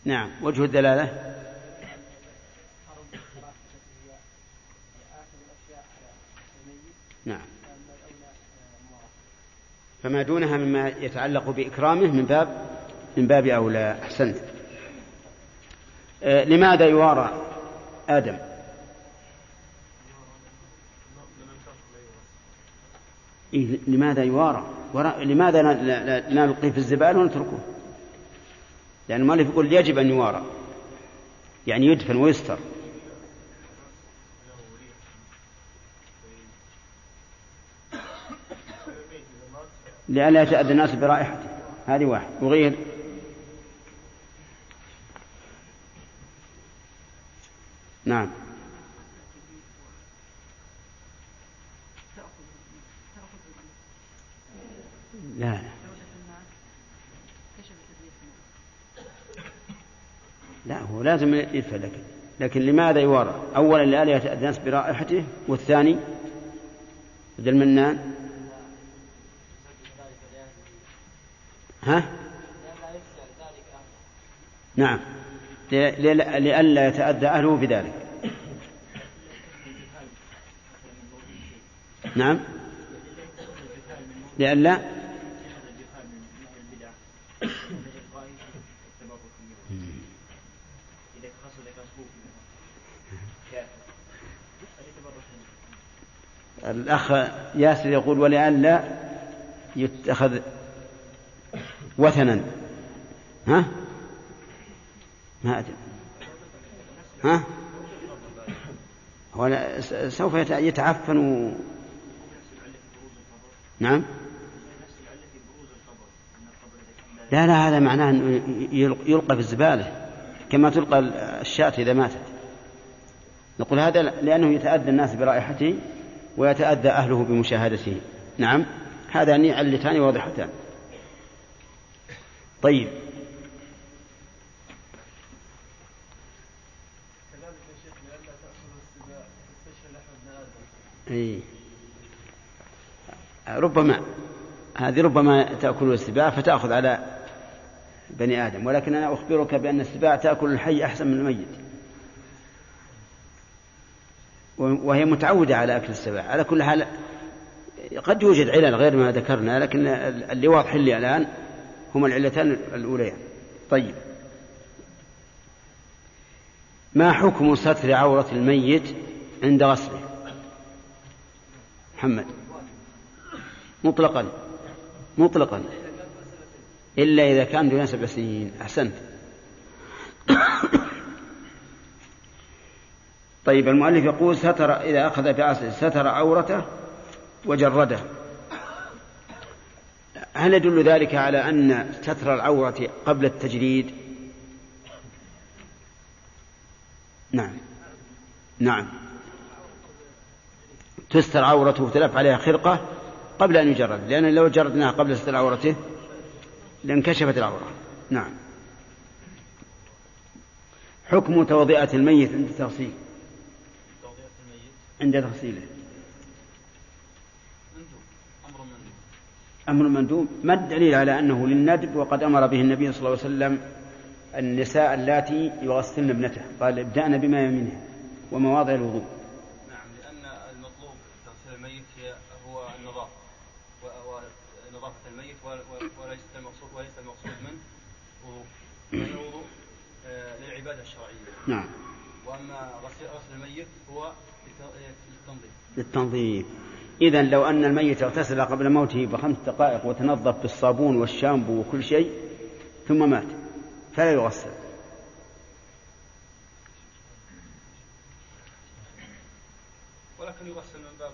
نعم وجه الدلالة؟ نعم. فما دونها مما يتعلق بإكرامه من باب من باب أولى. أحسنت. آه لماذا يوارى آدم؟ إيه لماذا يوارى؟ لماذا لا نلقيه في الزبالة ونتركه؟ لأن المؤلف يقول يجب أن يوارى. يعني يدفن ويستر. لئلا يتأذى الناس برائحته. هذه واحد. وغير؟ نعم. لا. لا هو لازم يدفع لكن لكن لماذا يورى أولا لئلا يتأذى الناس برائحته والثاني ذا المنان ها؟ نعم. لئلا يتأذى أهله بذلك. نعم. لئلا الأخ ياسر يقول ولئلا يتخذ وثنا. ها؟ ما أدري. ها؟ هو سوف يتعفن. و... نعم؟ لا لا هذا معناه أنه يلقى في الزبالة كما تلقى الشاة إذا ماتت. نقول هذا لأنه يتأذى الناس برائحته. ويتأذى أهله بمشاهدته. نعم. هذان علتان واضحتان. طيب. أي. ربما هذه ربما تأكل السباع فتأخذ على بني آدم ولكن أنا أخبرك بأن السباع تأكل الحي أحسن من الميت. وهي متعودة على أكل السبع. على كل حال قد يوجد علل غير ما ذكرنا لكن اللي واضح لي الآن هما العلتان الأوليان. طيب. ما حكم ستر عورة الميت عند غسله؟ محمد. مطلقا. مطلقا. إلا إذا كان دون سبع سنين أحسنت. طيب المؤلف يقول ستر إذا أخذ بعصره ستر عورته وجرده. هل يدل ذلك على أن ستر العورة قبل التجريد؟ نعم. نعم. تستر عورته وتلف عليها خرقة قبل أن يجرد لأن لو جردناها قبل ستر عورته لانكشفت العورة. نعم. حكم توضئة الميت عند تغسيل عند تغسيله أمر مندوب. ما الدليل على أنه للندب وقد أمر به النبي صلى الله عليه وسلم النساء اللاتي يغسلن ابنته؟ قال ابدأن بما يمينها ومواضع الوضوء. نعم لأن المطلوب تغسيل الميت هي هو النظافة. ونظافة الميت وليس المقصود وليس المقصود منه وضوء الوضوء آه، للعبادة الشرعية. نعم. وأما غسل الميت هو للتنظيف. إذا لو أن الميت اغتسل قبل موته بخمس دقائق وتنظف بالصابون والشامبو وكل شيء ثم مات. فلا يغسل. ولكن يغسل من باب.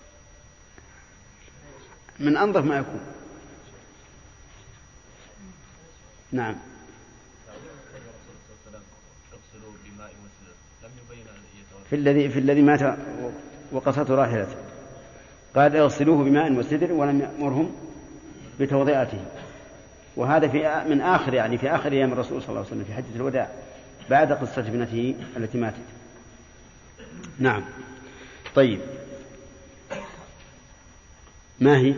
من أنظف ما يكون. نعم. في الذي في الذي مات وقصته راحلته قال اغسلوه بماء وسدر ولم يأمرهم بتوضئته. وهذا في من آخر يعني في آخر أيام الرسول صلى الله عليه وسلم في حجة الوداع بعد قصة ابنته التي ماتت. نعم. طيب. ما هي؟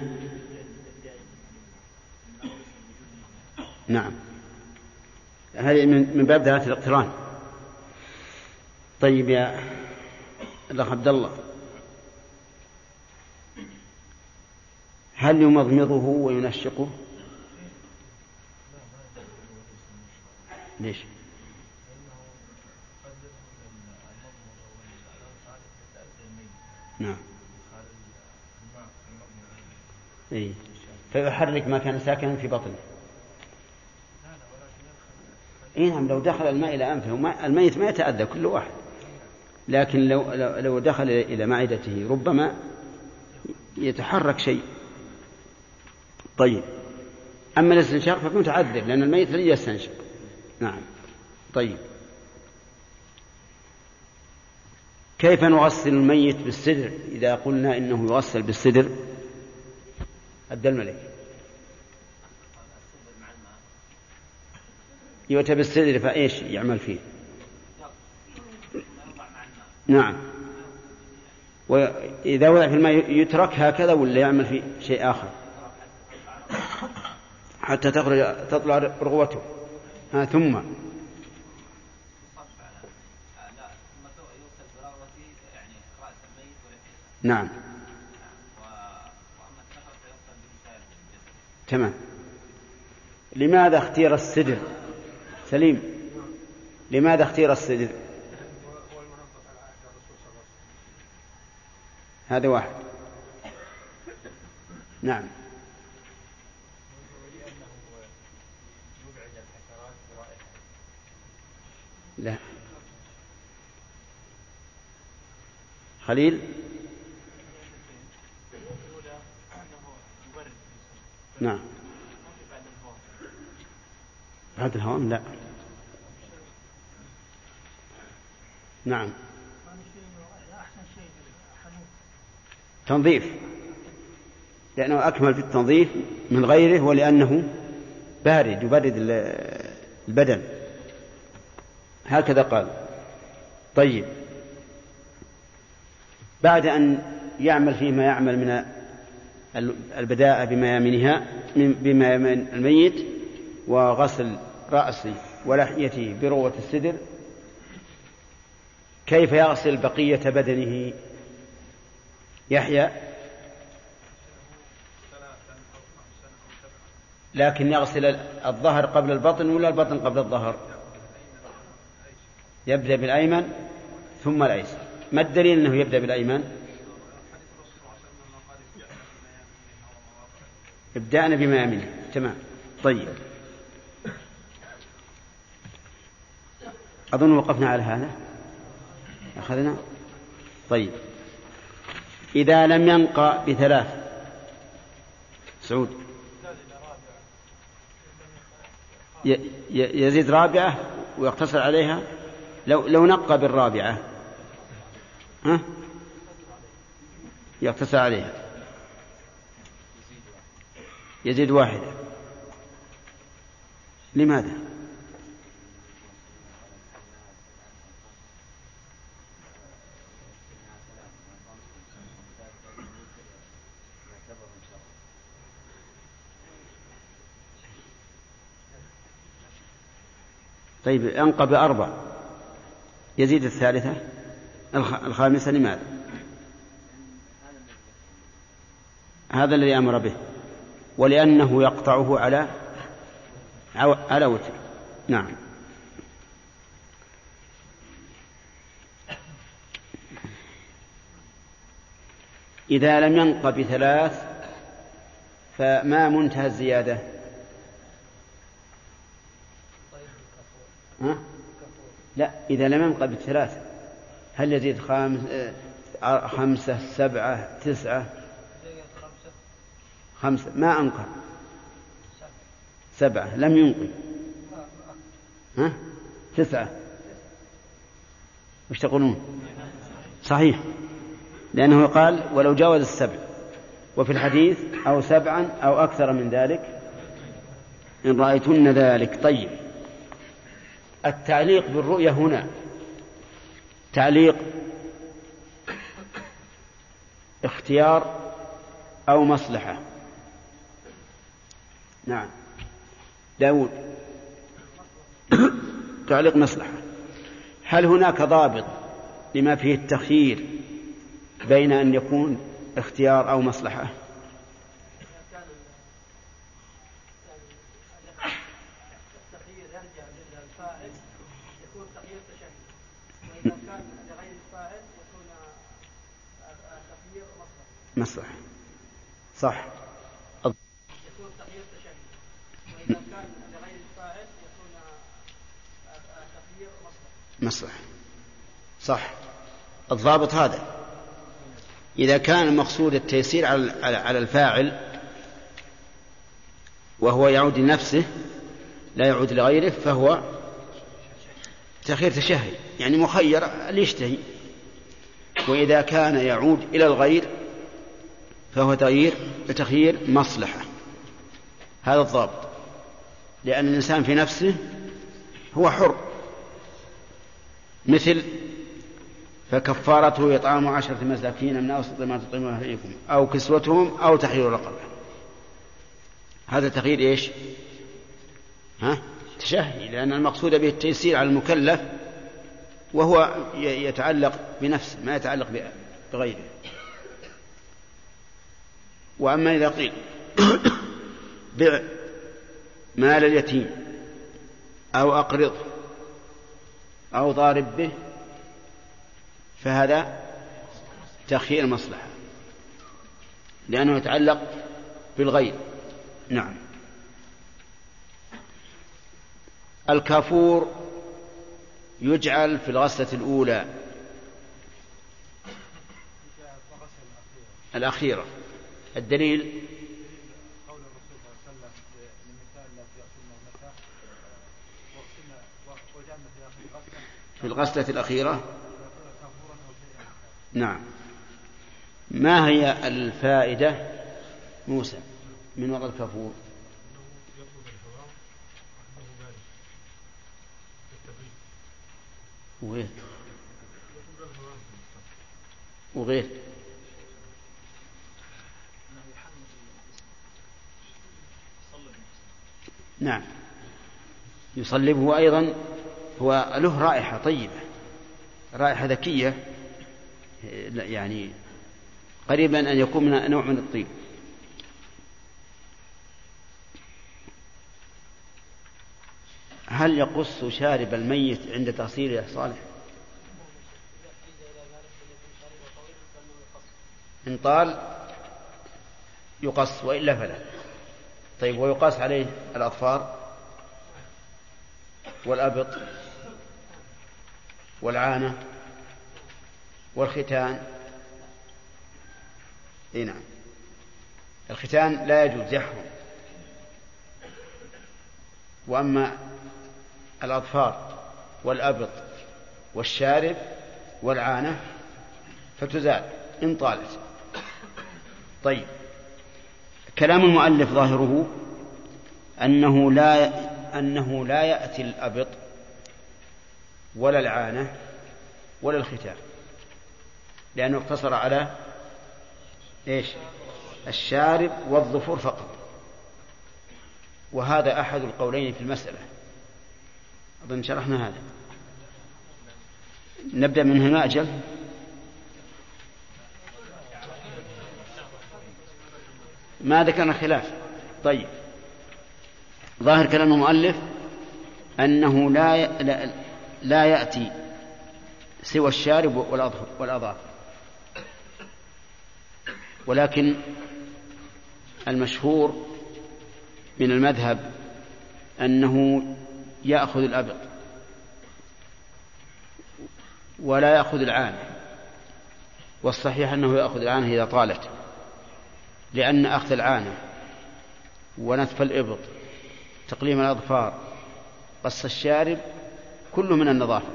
نعم. هذه من باب ذات الاقتران. طيب يا الأخ عبد الله. هل يمضمضه وينشقه؟ ليش؟ نعم. إيه. فيحرك ما كان ساكنا في بطنه. إي نعم لو دخل الماء إلى أنفه الميت ما يتأذى كل واحد. لكن لو لو دخل إلى معدته ربما يتحرك شيء. طيب. أما الاستنشاق فمتعذر لأن الميت لن يستنشق. نعم. طيب. كيف نغسل الميت بالسدر إذا قلنا إنه يغسل بالسدر عبد الملك. يؤتى بالسدر فإيش يعمل فيه؟ نعم. وإذا وضع في الماء يترك هكذا ولا يعمل فيه شيء آخر؟ حتى تخرج تطلع رغوته. ها ثم. نعم. تمام. لماذا اختير السدر؟ سليم. لماذا اختير السدر؟ هذا واحد. نعم. لا. خليل؟ نعم. بعد الهوام لا. نعم. تنظيف. لأنه أكمل في التنظيف من غيره ولأنه بارد يبرد البدن. هكذا قال. طيب. بعد أن يعمل فيه ما يعمل من البداءة بميامنها بميامن الميت وغسل رأسه ولحيته بروة السدر كيف يغسل بقية بدنه؟ يحيى؟ لكن يغسل الظهر قبل البطن ولا البطن قبل الظهر؟ يبدأ بالأيمن ثم الأيسر. ما الدليل أنه يبدأ بالأيمن؟ ابدأنا بما يمنه تمام. طيب. أظن وقفنا على هذا. أخذنا؟ طيب. إذا لم ينقى بثلاث. سعود. يزيد رابعة ويقتصر عليها لو لو نقى بالرابعة. ها؟ يقتصر عليها. يزيد واحدة لماذا؟ طيب أنقى بأربع. يزيد الثالثة الخامسة لماذا؟ هذا الذي أمر به ولأنه يقطعه على على وتر نعم إذا لم ينق بثلاث فما منتهى الزيادة ها؟ لا إذا لم ينق بثلاث هل يزيد خامس آه، خمسة سبعة تسعة؟ خمسة. ما أنقى سبعة. لم ينقي ها؟ تسعة. وش تقولون؟ صحيح. لأنه قال ولو جاوز السبع. وفي الحديث أو سبعا أو أكثر من ذلك. إن رأيتن ذلك. طيب. التعليق بالرؤية هنا. تعليق اختيار أو مصلحة. نعم. داود. [coughs] تعليق مصلحة. هل هناك ضابط لما فيه التخيير بين أن يكون اختيار أو مصلحة؟ مصلحة صح. يكون وإذا كان لغير الفاعل يكون مصلحة صح. الضابط هذا. إذا كان المقصود التيسير على الفاعل وهو يعود لنفسه لا يعود لغيره فهو تخير تشهي يعني مخير ليشتهي. وإذا كان يعود إلى الغير فهو تغيير تخيير مصلحة. هذا الضابط. لأن الإنسان في نفسه هو حر. مثل فكفارته إطعام عشرة مساكين من أوسط ما تطعمون أهليكم أو كسوتهم أو تحرير رقبة هذا تغيير إيش؟ ها؟ تشهي لأن المقصود به التيسير على المكلف وهو يتعلق بنفسه ما يتعلق بغيره. وأما إذا قيل [coughs] بع مال اليتيم أو أقرضه أو ضارب به فهذا تخيير مصلحة لأنه يتعلق بالغير. نعم. الكافور يجعل في الغسلة الأولى الأخيرة. الدليل في الغسلة الأخيرة؟ نعم. ما هي الفائدة موسى من وضع الكفور وغير. وغير. نعم. يصلبه أيضا هو له رائحة طيبة رائحة ذكية يعني قريبا أن يكون من نوع من الطين هل يقص شارب الميت عند تغسيله صالح؟ إن طال يقص وإلا فلا. طيب ويقاس عليه الأظفار والأبط والعانة والختان. إي نعم. الختان لا يجوز يحرم. وأما الاظفار والأبط والشارب والعانة فتزال إن طالت. طيب. كلام المؤلف ظاهره أنه لا أنه لا يأتي الأبط ولا العانة ولا الختان لأنه اقتصر على إيش؟ الشارب والظفر فقط. وهذا أحد القولين في المسألة. أظن شرحنا هذا. نبدأ من هنا أجل؟ ما ذكرنا خلاف. طيب. ظاهر كلام المؤلف أنه لا لا, لا يأتي سوى الشارب والأظافر. ولكن المشهور من المذهب أنه يأخذ الأبط ولا يأخذ العانة. والصحيح أنه يأخذ العانة إذا طالت. لأن أخذ العانة ونتف الإبط تقليم الأظفار قص الشارب كله من النظافة.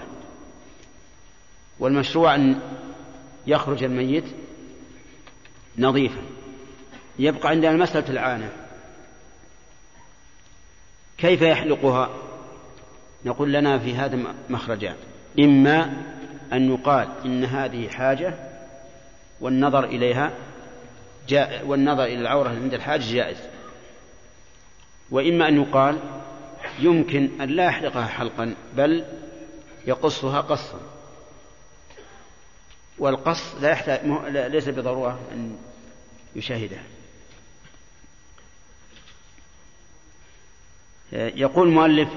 والمشروع أن يخرج الميت نظيفا. يبقى عندنا مسألة العانة. كيف يحلقها؟ نقول لنا في هذا مخرجان. إما أن يقال إن هذه حاجة والنظر إليها جاء والنظر إلى العورة عند الحاج جائز. وإما أن يقال يمكن أن لا يحلقها حلقا بل يقصها قصا. والقص لا يحتاج ليس بضرورة أن يشاهده. يقول المؤلف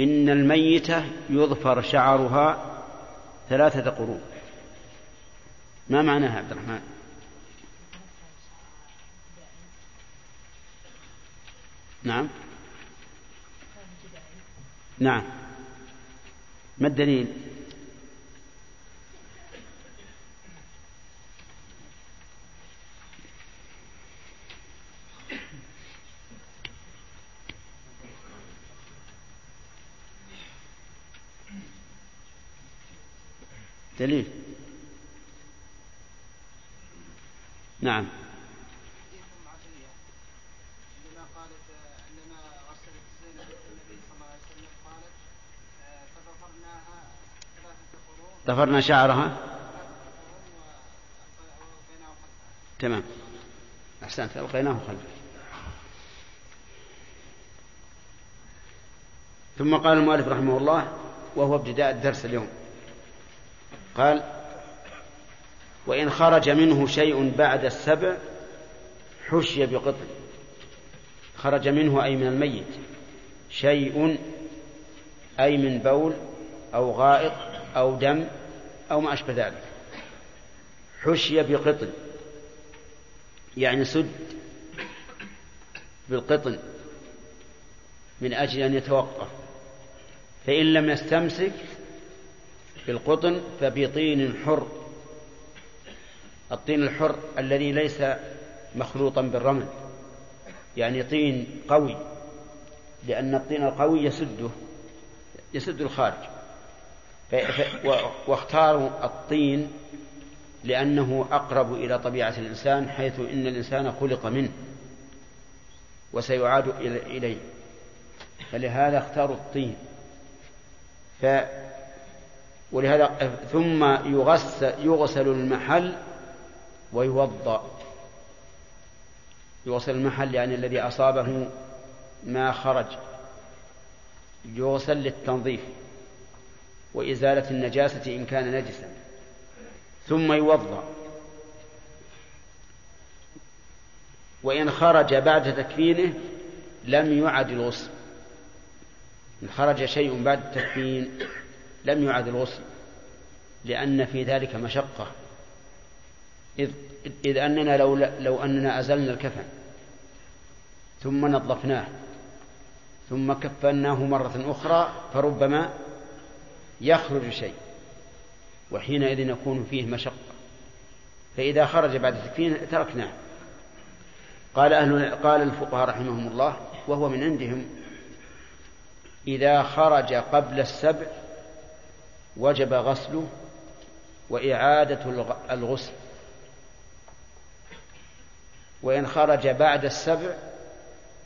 إن الميتة يظفر شعرها ثلاثة قرون. ما معناها عبد الرحمن نعم. نعم. ما الدليل؟ دليل. نعم. ضفرنا شعرها. تمام. أحسنت ألقيناه خلفه ثم قال المؤلف رحمه الله وهو ابتداء الدرس اليوم. قال وإن خرج منه شيء بعد السبع حشي بقطن. خرج منه أي من الميت. شيء أي من بول أو غائط. أو دم أو ما أشبه ذلك. حشي بقطن. يعني سد بالقطن من أجل أن يتوقف. فإن لم يستمسك بالقطن فبطين حر. الطين الحر الذي ليس مخلوطا بالرمل. يعني طين قوي. لأن الطين القوي يسده يسد الخارج. واختاروا الطين لأنه أقرب إلى طبيعة الإنسان حيث إن الإنسان خلق منه وسيعاد إليه. فلهذا اختاروا الطين. ف ولهذا ثم يغسل, يغسل المحل ويوضأ. يغسل المحل يعني الذي أصابه ما خرج. يغسل للتنظيف. وإزالة النجاسة إن كان نجسا. ثم يوضأ. وإن خرج بعد تكفينه لم يعد الغسل. إن خرج شيء بعد التكفين لم يعد الغسل لأن في ذلك مشقة. إذ, إذ أننا لو, لو أننا أزلنا الكفن ثم نظفناه ثم كفناه مرة أخرى فربما يخرج شيء وحينئذ يكون فيه مشقة. فإذا خرج بعد التكفين تركناه. قال أهل قال الفقهاء رحمهم الله وهو من عندهم إذا خرج قبل السبع وجب غسله وإعادة الغسل. وإن خرج بعد السبع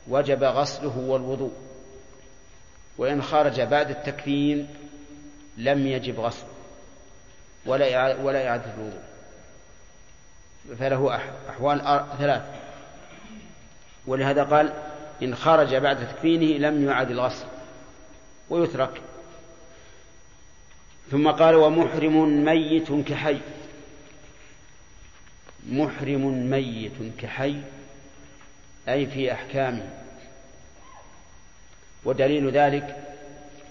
وجب غسله والوضوء. وإن خرج بعد التكفين لم يجب غسله ولا ولا إعادة الوضوء. فله أحوال ثلاث. ولهذا قال إن خرج بعد تكفينه لم يعد الغسل ويترك. ثم قال ومحرم ميت كحي. محرم ميت كحي أي في أحكامه ودليل ذلك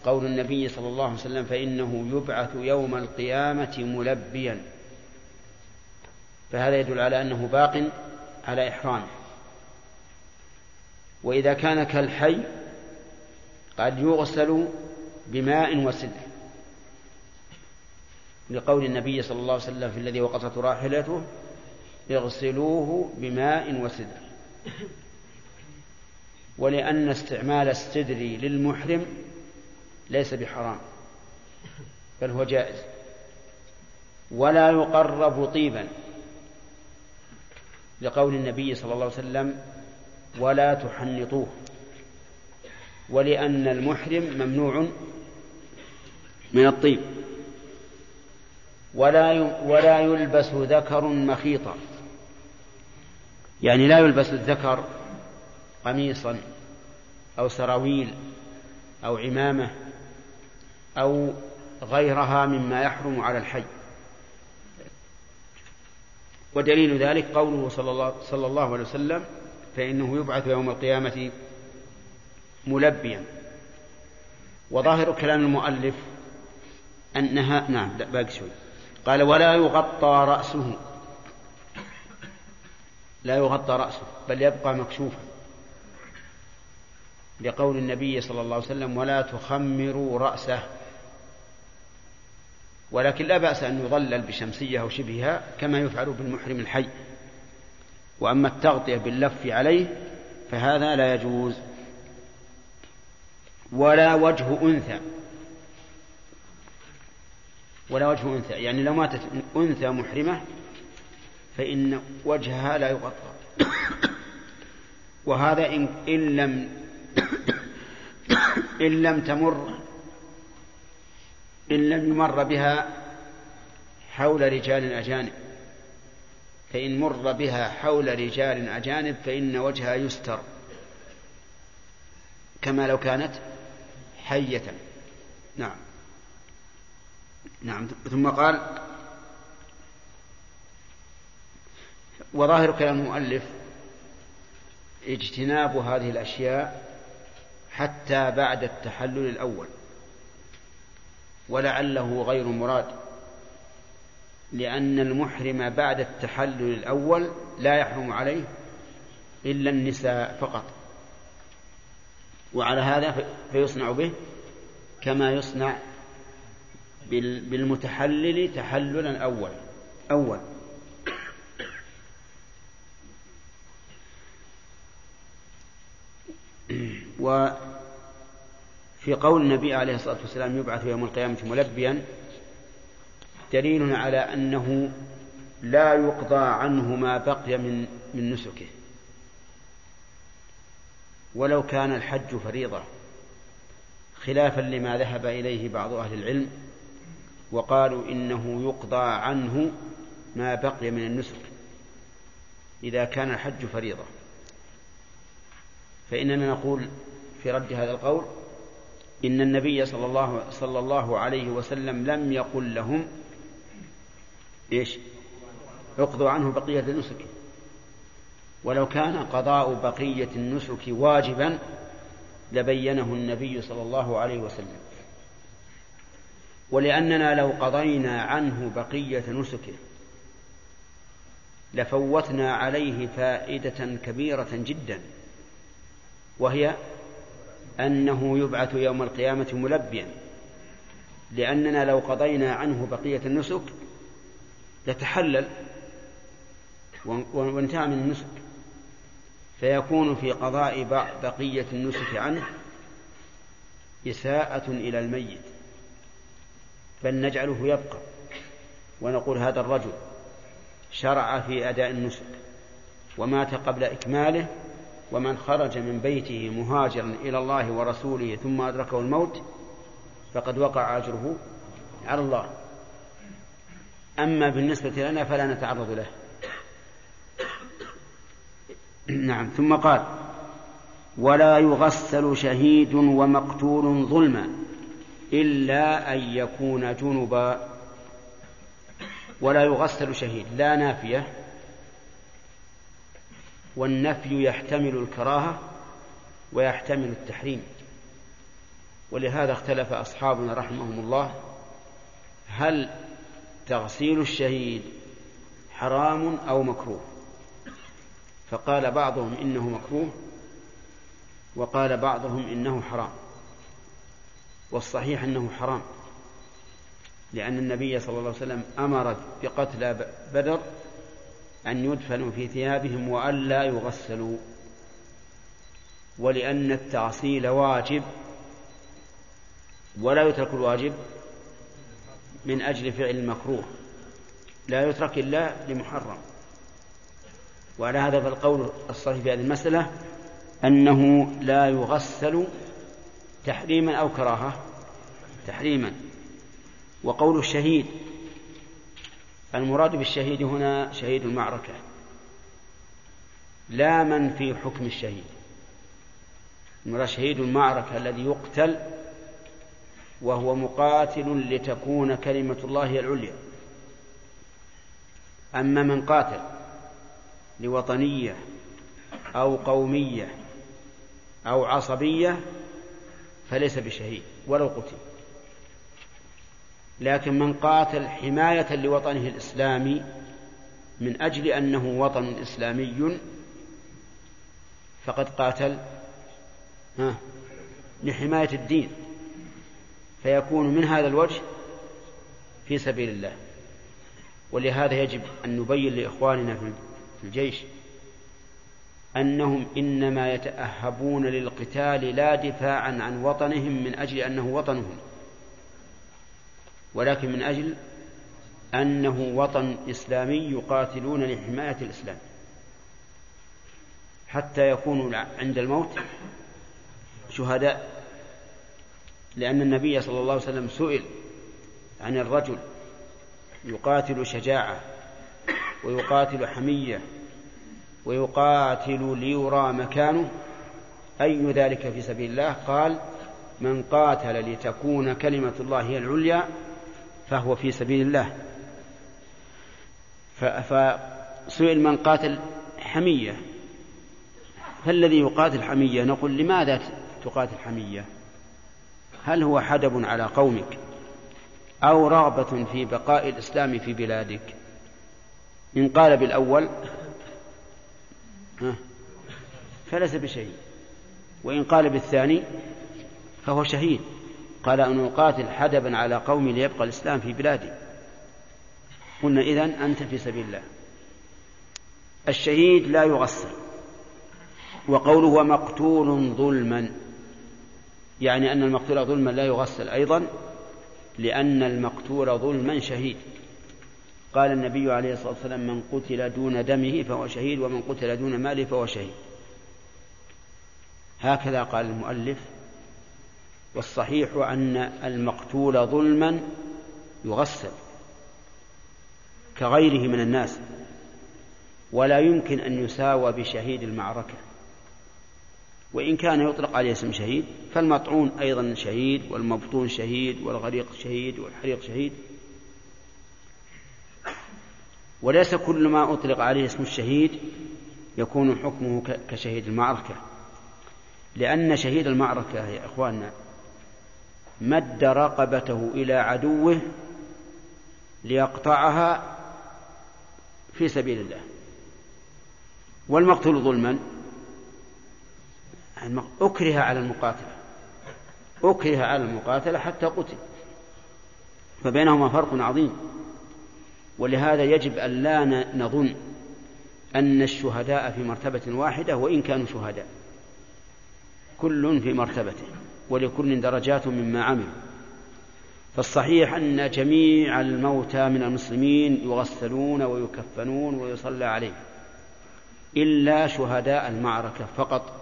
قول النبي صلى الله عليه وسلم فإنه يبعث يوم القيامة ملبيا. فهذا يدل على أنه باق على إحرامه. وإذا كان كالحي قد يغسل بماء وسدر لقول النبي صلى الله عليه وسلم في الذي وقصت راحلته اغسلوه بماء وسدر ولأن استعمال السدر للمحرم ليس بحرام بل هو جائز. ولا يقرب طيبا لقول النبي صلى الله عليه وسلم ولا تحنطوه ولأن المحرم ممنوع من الطيب. ولا ولا يلبس ذكر مخيطا يعني لا يلبس الذكر قميصا أو سراويل أو عمامة أو غيرها مما يحرم على الحي. ودليل ذلك قوله صلى الله, صلى الله عليه وسلم فإنه يبعث يوم القيامة ملبيا. وظاهر كلام المؤلف أنها نعم لا باقي شوي. قال ولا يغطى رأسه. لا يغطى رأسه بل يبقى مكشوفا. لقول النبي صلى الله عليه وسلم ولا تخمروا رأسه. ولكن لا بأس أن يظلل بشمسية أو شبهها كما يفعل بالمحرم الحي. وأما التغطية باللف عليه فهذا لا يجوز. ولا وجه أنثى. ولا وجه أنثى. يعني لو ماتت أنثى محرمة فإن وجهها لا يغطى. وهذا إن, إن لم [coughs] إن لم تمر إن لم يمر بها حول رجال أجانب فإن مر بها حول رجال أجانب فإن وجهها يستر كما لو كانت حية. نعم. نعم. ثم قال وظاهر كلام المؤلف اجتناب هذه الأشياء حتى بعد التحلل الأول. ولعله غير مراد. لأن المحرم بعد التحلل الأول لا يحرم عليه إلا النساء فقط. وعلى هذا فيصنع به كما يصنع بالمتحلل تحللا أول. أول. وفي قول النبي عليه الصلاة والسلام يبعث يوم القيامة ملبيا دليل على أنه لا يقضى عنه ما بقي من من نسكه. ولو كان الحج فريضة خلافا لما ذهب إليه بعض أهل العلم وقالوا إنه يقضى عنه ما بقي من النسك إذا كان الحج فريضة. فإننا نقول في رد هذا القول إن النبي صلى الله, صلى الله عليه وسلم لم يقل لهم إيش؟ اقضوا عنه بقية النسك. ولو كان قضاء بقية النسك واجبا لبينه النبي صلى الله عليه وسلم. ولأننا لو قضينا عنه بقية نسكه لفوتنا عليه فائدة كبيرة جدا. وهي أنه يبعث يوم القيامة ملبيا. لأننا لو قضينا عنه بقية النسك يتحلل وانتهى من النسك. فيكون في قضاء بقية النسك عنه إساءة إلى الميت. بل نجعله يبقى. ونقول هذا الرجل شرع في أداء النسك ومات قبل إكماله ومن خرج من بيته مهاجرا إلى الله ورسوله ثم أدركه الموت فقد وقع أجره على الله. أما بالنسبة لنا فلا نتعرض له. نعم ثم قال ولا يغسل شهيد ومقتول ظلما إلا أن يكون جنبا. ولا يغسل شهيد لا نافية. والنفي يحتمل الكراهة ويحتمل التحريم. ولهذا اختلف أصحابنا رحمهم الله هل تغسيل الشهيد حرام أو مكروه؟ فقال بعضهم إنه مكروه وقال بعضهم إنه حرام والصحيح أنه حرام لأن النبي صلى الله عليه وسلم أمر بقتل بدر أن يدفنوا في ثيابهم وألا يغسلوا. ولأن التعصيل واجب ولا يترك الواجب من أجل فعل المكروه. لا يترك إلا لمحرم. وعلى هذا فالقول الصحيح في هذه المسألة أنه لا يغسل تحريما أو كراهة. تحريما. وقول الشهيد المراد بالشهيد هنا شهيد المعركة لا من في حكم الشهيد. المراد شهيد المعركة الذي يقتل وهو مقاتل لتكون كلمة الله العليا. أما من قاتل لوطنية أو قومية أو عصبية فليس بشهيد ولو قتل. لكن من قاتل حماية لوطنه الإسلامي من أجل أنه وطن إسلامي فقد قاتل ها لحماية الدين فيكون من هذا الوجه في سبيل الله. ولهذا يجب أن نبين لإخواننا في الجيش أنهم إنما يتأهبون للقتال لا دفاعا عن وطنهم من أجل أنه وطنهم. ولكن من أجل أنه وطن إسلامي يقاتلون لحماية الإسلام حتى يكونوا عند الموت شهداء. لأن النبي صلى الله عليه وسلم سئل عن الرجل يقاتل شجاعة ويقاتل حمية ويقاتل ليرى مكانه أي ذلك في سبيل الله؟ قال من قاتل لتكون كلمة الله هي العليا فهو في سبيل الله. فسئل من قاتل حمية. فالذي يقاتل حمية؟ نقول لماذا تقاتل حمية؟ هل هو حدب على قومك أو رغبة في بقاء الإسلام في بلادك؟ إن قال بالأول فليس بشهيد وإن قال بالثاني فهو شهيد. قال أن أقاتل حدبا على قومي ليبقى الإسلام في بلادي. قلنا إذن أنت في سبيل الله. الشهيد لا يغسل. وقوله ومقتول ظلما. يعني أن المقتول ظلما لا يغسل أيضا لأن المقتول ظلما شهيد. قال النبي عليه الصلاة والسلام من قتل دون دمه فهو شهيد ومن قتل دون ماله فهو شهيد. هكذا قال المؤلف والصحيح أن المقتول ظلما يغسل كغيره من الناس ولا يمكن أن يساوى بشهيد المعركة. وإن كان يطلق عليه اسم شهيد فالمطعون أيضا شهيد والمبطون شهيد والغريق شهيد والحريق شهيد. وليس كل ما أطلق عليه اسم الشهيد يكون حكمه كشهيد المعركة. لأن شهيد المعركة يا إخواننا مد رقبته إلى عدوه ليقطعها في سبيل الله. والمقتول ظلما. أكره على المقاتلة. أكره على المقاتلة حتى قتل. فبينهما فرق عظيم. ولهذا يجب أن لا نظن أن الشهداء في مرتبة واحدة وإن كانوا شهداء. كل في مرتبته. ولكل درجات مما عملوا فالصحيح أن جميع الموتى من المسلمين يغسلون ويكفنون ويصلى عليهم إلا شهداء المعركة فقط.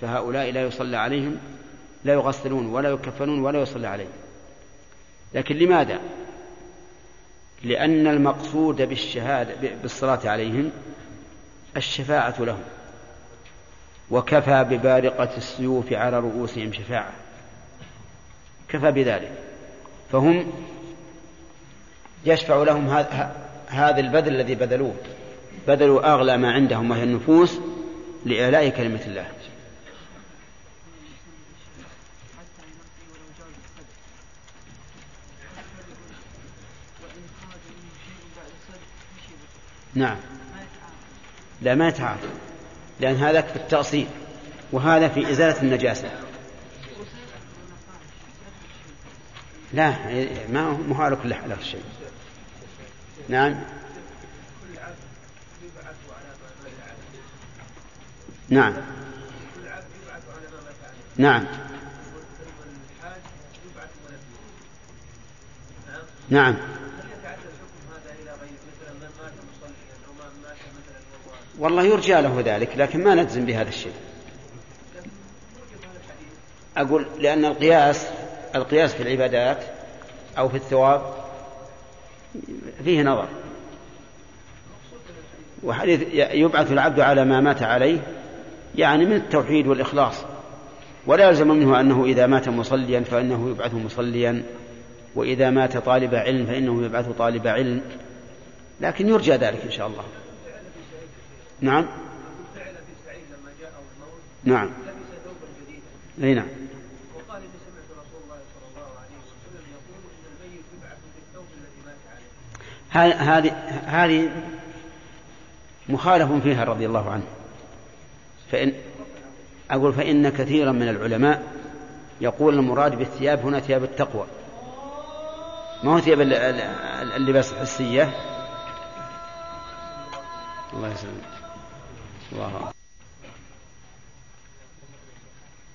فهؤلاء لا يصلى عليهم لا يغسلون ولا يكفنون ولا يصلى عليهم لكن لماذا؟ لأن المقصود بالشهادة بالصلاة عليهم الشفاعة لهم. وكفى ببارقة السيوف على رؤوسهم شفاعة. كفى بذلك. فهم يشفع لهم هذا البذل الذي بذلوه. بذلوا أغلى ما عندهم وهي النفوس لإعلاء كلمة الله. نعم. لا ما يتعاطى. لأن هذا في التأصيل وهذا في إزالة النجاسة. لا ما هو على كل حال شيء نعم. نعم. نعم. نعم. والله يرجى له ذلك لكن ما نجزم بهذا الشيء. أقول لأن القياس القياس في العبادات أو في الثواب فيه نظر. وحديث يبعث العبد على ما مات عليه يعني من التوحيد والإخلاص. ولا يلزم منه أنه إذا مات مصليا فإنه يبعث مصليا وإذا مات طالب علم فإنه يبعث طالب علم. لكن يرجى ذلك إن شاء الله. نعم. نعم. أي نعم. وقال اني سمعت رسول الله صلى الله عليه وسلم يقول ان الميت يبعث بالثوب الذي مات عليه هذه هذه مخالف فيها رضي الله عنه. فإن أقول فإن كثيرا من العلماء يقول المراد بالثياب هنا ثياب التقوى. ما هو ثياب اللباس الحسية؟ الله يسلمك. الله.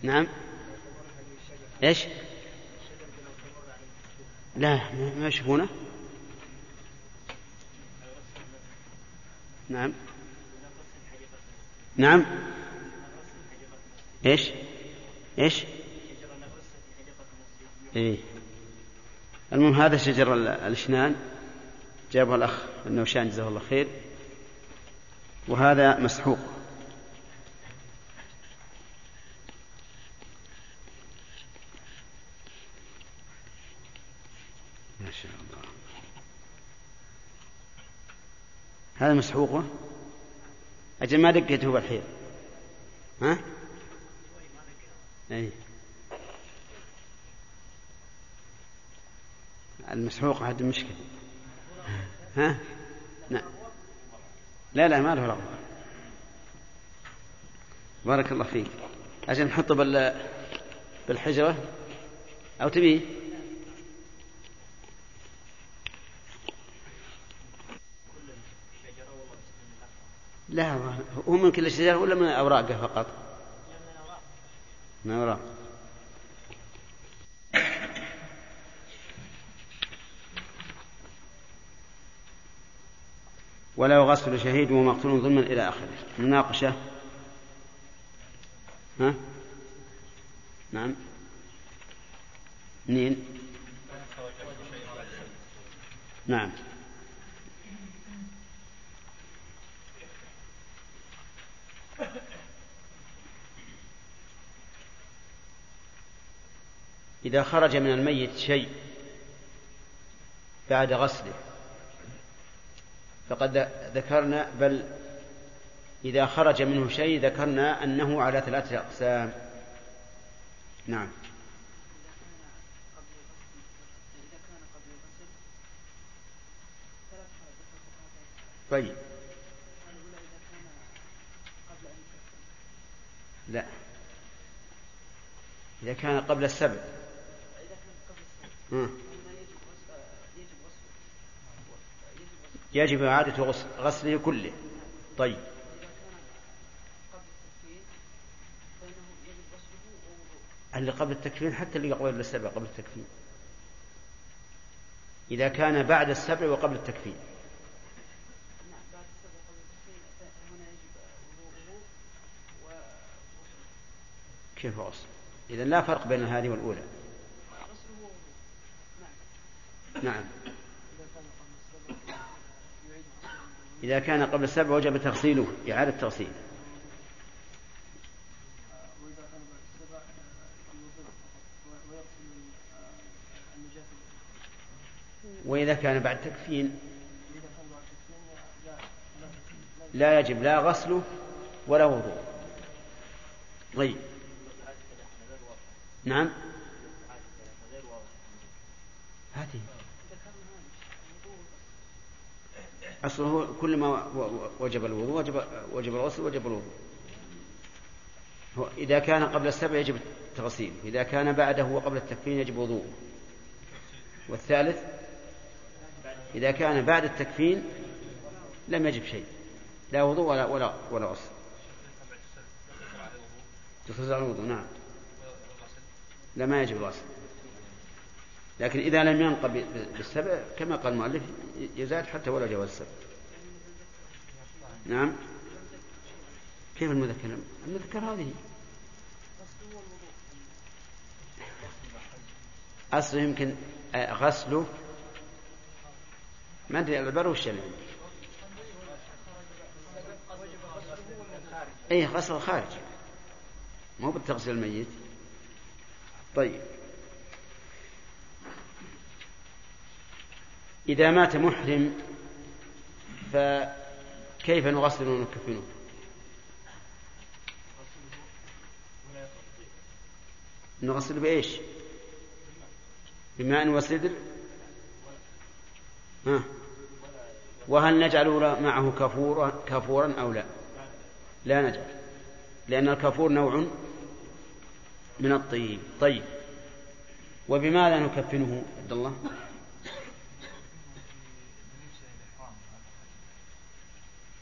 نعم. إيش؟ لا ما يشوفونه نعم. نعم. إيش؟ إيش؟ إيه. المهم هذا شجر الإشنان. جابه الأخ النوشان جزاه الله خير. وهذا مسحوق. ما شاء الله. هذا مسحوقه أجل ما دقيته بالحيض ها؟ أي المسحوق هذه مشكلة ها؟ نعم. لا لا ما له رغبة. بارك الله فيك. عشان نحطه بال بالحجرة؟ أو تبيه؟ لا هو من كل شجرة ولا من أوراقه فقط؟ من أوراق. ولا يغسل شهيد ومقتول ظلما إلى آخره. مناقشة؟ ها؟ نعم. منين؟ نعم. إذا خرج من الميت شيء بعد غسله فقد ذكرنا بل إذا خرج منه شيء ذكرنا أنه على ثلاثة أقسام. نعم. طيب. لا. إذا كان قبل السبع يجب إعادة غسله كله. طيب. اللي قبل التكفين حتى اللي قبل السبع قبل التكفين. إذا كان بعد السبع وقبل التكفين. كيف غسل؟ إذا لا فرق بين هذه والأولى. نعم. إذا كان قبل السبع وجب تغسيله إعادة تغسيله وإذا كان بعد تكفين لا يجب لا غسله ولا وضوء طيب. نعم. هذه أصله كل ما وجب الوضوء وجب وجب الغسل وجب الوضوء. إذا كان قبل السبع يجب التغسيل إذا كان بعده وقبل التكفين يجب وضوء والثالث إذا كان بعد التكفين لم يجب شيء لا وضوء ولا ولا ولا غسل. تخرج على الوضوء نعم. لا ما يجب الغسل. لكن إذا لم ينقى بالسبع كما قال المؤلف يزاد حتى ولا جواز السبع. نعم؟ كيف المذكر؟ المذكر هذه. أصله يمكن غسله. ما أدري البر وش يعني؟ أي غسل الخارج. مو بالتغسيل الميت. طيب. إذا مات محرم فكيف نغسل ونكفنه؟ نغسل بإيش؟ بماء وسدر ها؟ وهل نجعل معه كفورا كفورا أو لا؟ لا نجعل لأن الكفور نوع من الطيب. طيب وبماذا نكفنه عبد الله؟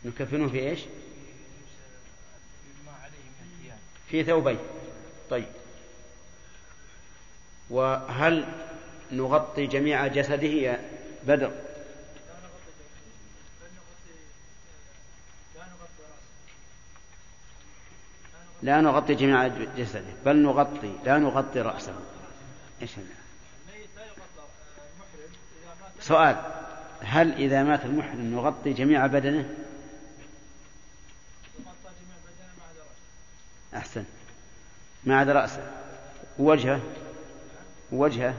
نكفنه في إيش؟ في ثوبين. طيب. وهل نغطي جميع جسده يا بدر؟ لا نغطي جميع جسده بل نغطي لا نغطي رأسه. هذا؟ سؤال. هل إذا مات المحرم نغطي جميع بدنه؟ أحسن. ما عدا رأسه وجهه؟ وجهه؟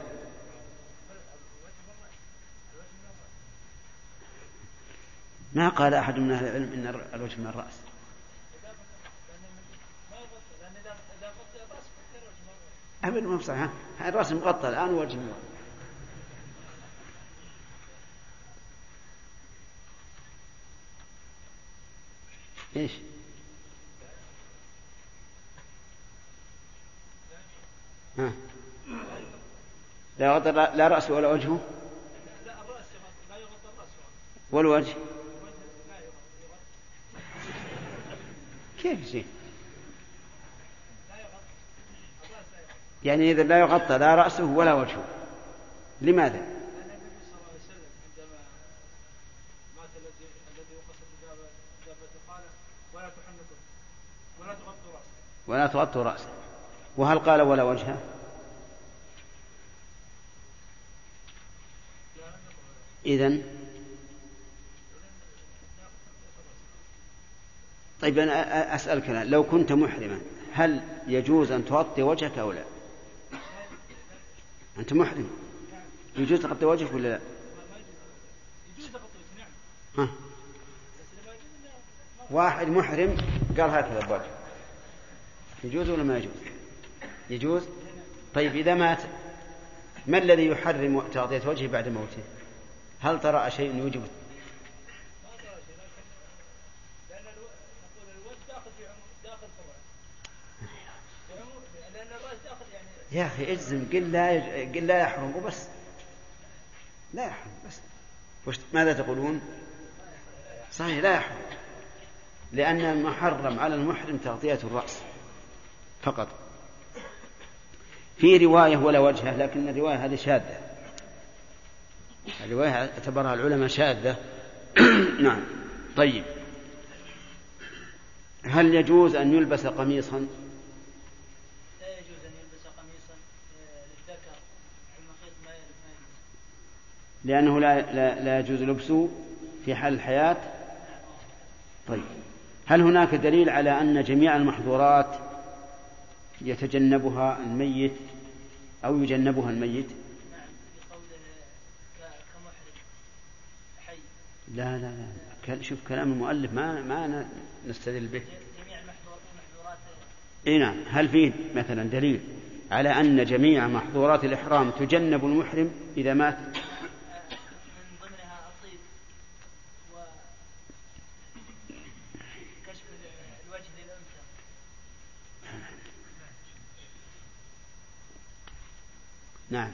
ما قال أحد من أهل العلم إن الوجه من الرأس؟ أبدا ما بصحيح. الرأس مغطى الآن وجه مغطى إيش؟ لا يغطى لا رأسه ولا وجهه؟ والوجه كيف شيء يعني إذا لا يغطى لا رأسه ولا وجهه. لماذا؟ ولا تغطوا رأسه. وهل قال ولا وجهه إذن. طيب أنا أسألك لو كنت محرما هل يجوز أن تغطي وجهك أو لا؟ أنت محرم. يجوز تغطي وجهك ولا لا؟ ها. واحد محرم قال هكذا بوجه يجوز ولا ما يجوز؟ يجوز؟ طيب إذا مات ما الذي يحرم تغطية وجهه بعد موته؟ هل ترى شيء يوجب؟ يا أخي اجزم قل لا قل لا يحرم وبس. لا يحرم بس. وش ماذا تقولون؟ صحيح لا يحرم. لأن المحرم على المحرم تغطية الرأس فقط. في رواية ولا وجهة لكن الرواية هذه شاذة. الرواية اعتبرها العلماء شاذة. [coughs] نعم. طيب. هل يجوز أن يلبس قميصا؟ لا يجوز أن يلبس قميصا. للذكر ما يلبس لأنه لا, لا, لا يجوز لبسه في حال الحياة. طيب. هل هناك دليل على أن جميع المحظورات يتجنبها الميت؟ أو يجنبها الميت؟ لا لا لا. شوف كلام المؤلف ما ما نستدل به. إي نعم. هل فيه مثلا دليل على أن جميع محظورات الإحرام تجنب المحرم إذا مات من ضمنها الطيب وكشف الوجه للأنثى نعم.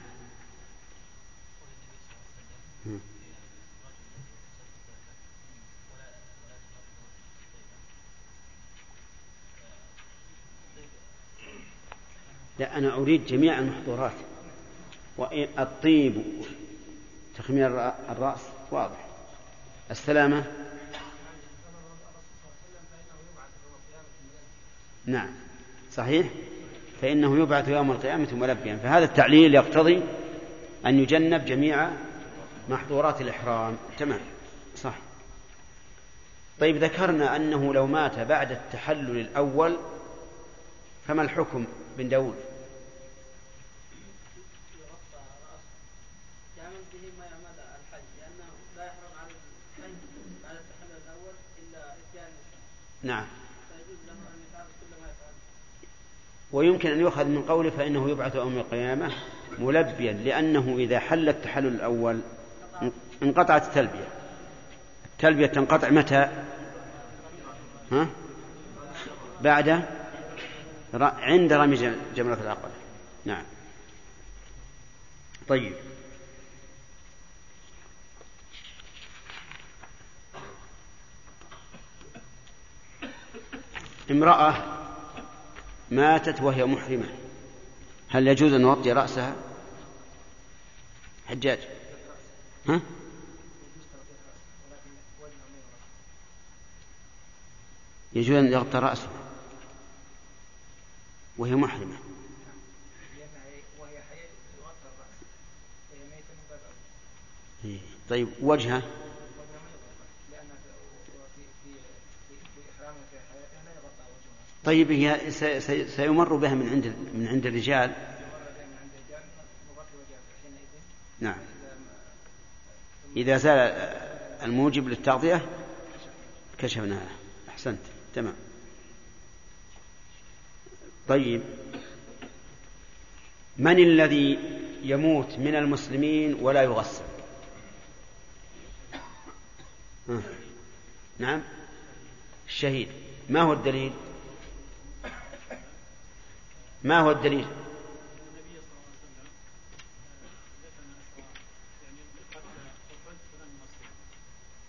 لا أنا أريد جميع المحظورات. والطيب تخمير الرأ- الرأس واضح. السلامة. نعم. صحيح؟ فإنه يبعث يوم القيامة ملبيا. فهذا التعليل يقتضي أن يجنب جميع محظورات الإحرام. تمام. صح. طيب ذكرنا أنه لو مات بعد التحلل الأول فما الحكم بن داود؟ يعمل به ما يعمل الحج لأنه لا يحرم على الحج بعد التحلل الأول إلا إتيان نعم فيجوز له أن يفعل كل ما يفعل ويمكن أن يؤخذ من قوله فإنه يبعث يوم القيامة ملبيا لأنه إذا حل التحلل الأول انقطعت التلبية. التلبية تنقطع متى؟ ها؟ بعد عند رمي جم- جمرة العقبة نعم. طيب. امرأة ماتت وهي محرمة. هل يجوز أن نغطي رأسها؟ حجاج. ها؟ يجوز أن يغطى رأسه وهي محرمة. وهي حية يغطى الرأس وهي ميتة من باب أولى إيه. طيب وجهه وجهها ما يغطى لأن في في في في إحرامها في حياتها لا يغطى وجهها طيب هي سي- سي- سيمر بها من عند من عند الرجال. نعم. إذا زال الموجب للتغطية كشفناها أحسنت. تمام. طيب. من الذي يموت من المسلمين ولا يغسل؟ ها. نعم. الشهيد. ما هو الدليل؟ ما هو الدليل؟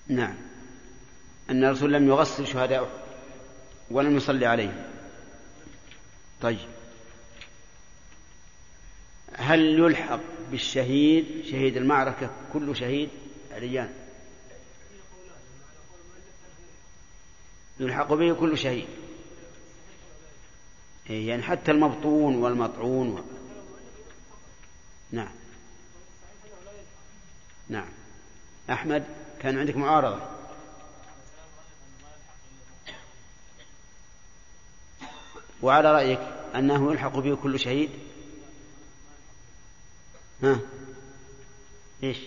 نعم. أن الرسول لم يغسل شهداء ولم يصلي عليهم طيب. هل يلحق بالشهيد؟ شهيد المعركة كل شهيد؟ عليان يلحق به كل شهيد. يعني حتى المبطون والمطعون و... نعم. نعم. أحمد كان عندك معارضة؟ وعلى رأيك أنه يلحق به كل شهيد؟ ها؟ إيش؟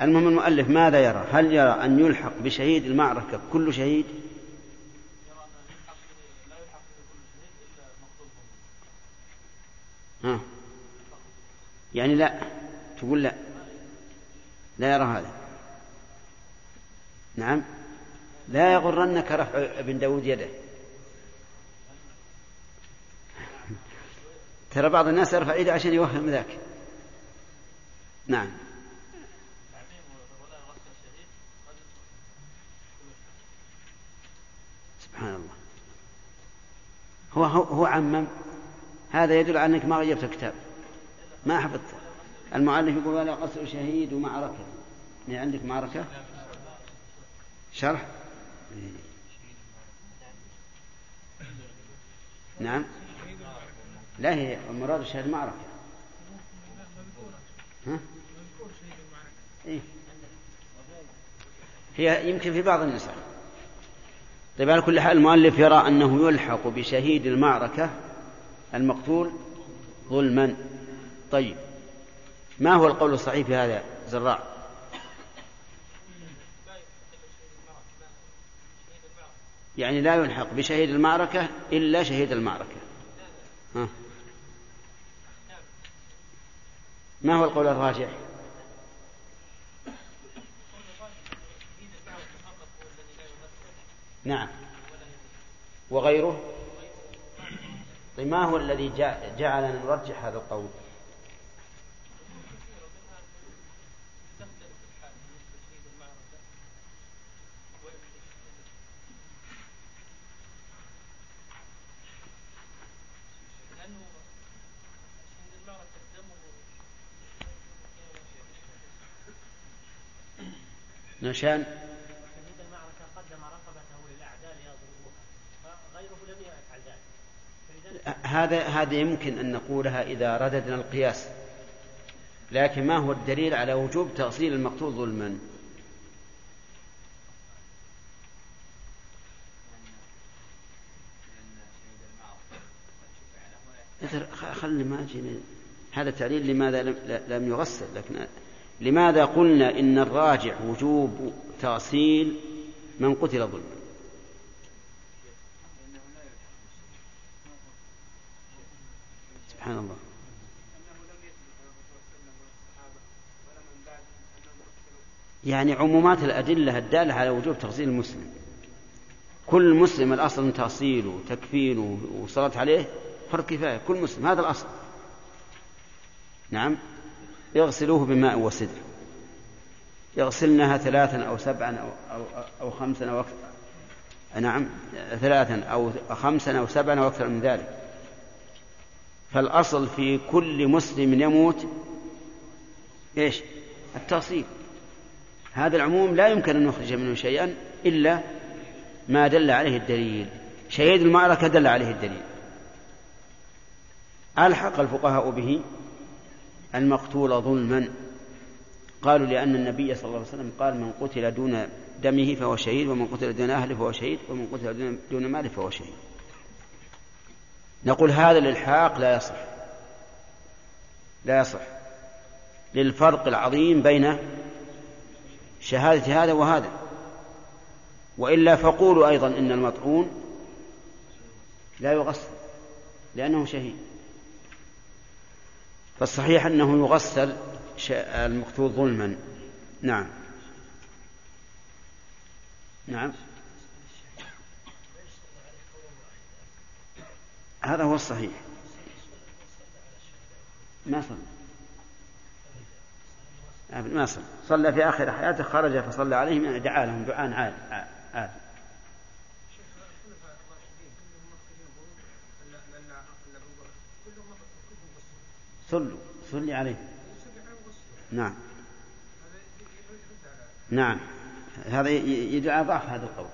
المهم المؤلف ماذا يرى؟ هل يرى أن يلحق بشهيد المعركة كل شهيد؟ ها. يعني لا. تقول لا. لا يرى هذا. نعم. لا يغرنك رفع ابن داود يده. ترى بعض الناس يرفع يده عشان يوهم ذاك. نعم سبحان الله هو هو, عمم. هذا يدل على أنك ما غيرت الكتاب. ما حفظت المؤلف يقول ولا قصر شهيد ومعركة. يعني عندك معركة؟ شرح؟ نعم. لا هي المراد شهيد المعركة. ها؟ إيه؟ هي يمكن في بعض النسخ. طيب على كل حال المؤلف يرى أنه يلحق بشهيد المعركة المقتول ظلما. طيب ما هو القول الصحيح في هذا زراع؟ يعني لا يلحق بشهيد المعركة إلا شهيد المعركة. ها. ما هو القول الراجح؟ نعم. وغيره. طيب ما هو الذي جعلنا نرجح هذا القول؟ نشان شهيد المعركة قدم رقبته للأعداء ليضربوها فغيره لم يفعل ذلك هذا هذا يمكن أن نقولها إذا رددنا القياس. لكن ما هو الدليل على وجوب تأصيل المقتول ظلما؟ خلي ما هذا تعليل لماذا لم يغسل؟ لكن لماذا قلنا إن الراجع وجوب تأصيل من قتل ظلما؟ سبحان الله. يعني عمومات الأدلة الدالة على وجوب تغسيل المسلم. كل مسلم الأصل من تأصيله وتكفينه وصلاة عليه فرض كفاية. كل مسلم هذا الأصل. نعم. يغسلوه بماء وسدر. يغسلنها ثلاثا أو سبعا أو, أو, أو خمسا أو أكثر. نعم. ثلاثا أو خمسا أو سبعا أو أكثر من ذلك. فالأصل في كل مسلم يموت إيش؟ التأصيل. هذا العموم لا يمكن أن نخرج منه شيئا إلا ما دل عليه الدليل. شهيد المعركة دل عليه الدليل. ألحق الفقهاء به المقتول ظلما. قالوا لأن النبي صلى الله عليه وسلم قال من قتل دون دمه فهو شهيد ومن قتل دون أهله فهو شهيد ومن قتل دون ماله فهو شهيد. نقول هذا الإلحاق لا يصح. لا يصح. للفرق العظيم بين شهادة هذا وهذا. وإلا فقولوا أيضا إن المطعون لا يغسل لأنه شهيد. فالصحيح أنه يغسل المقتول ظلما. نعم. نعم. هذا هو الصحيح. ما صلى. ما صلى. صلى في آخر حياته خرج فصلى عليهم دعا لهم دعاء عاد عاد صلوا. صلي عليه. نعم. نعم. هذا يدل على ضعف هذا القول.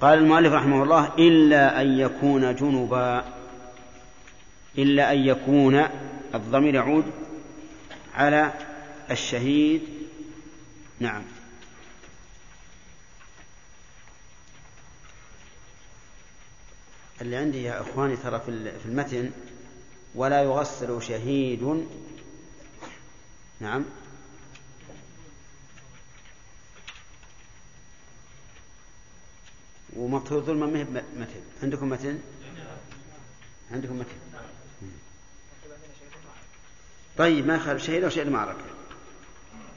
قال المؤلف رحمه الله إلا أن يكون جنبا. إلا أن يكون الضمير يعود على الشهيد. نعم. اللي عندي يا إخواني ترى في المتن ولا يغسل شهيد. نعم. ومفروض ظلما متن. عندكم متن؟ عندكم متن. طيب ما خالف شهيد أو شهيد المعركة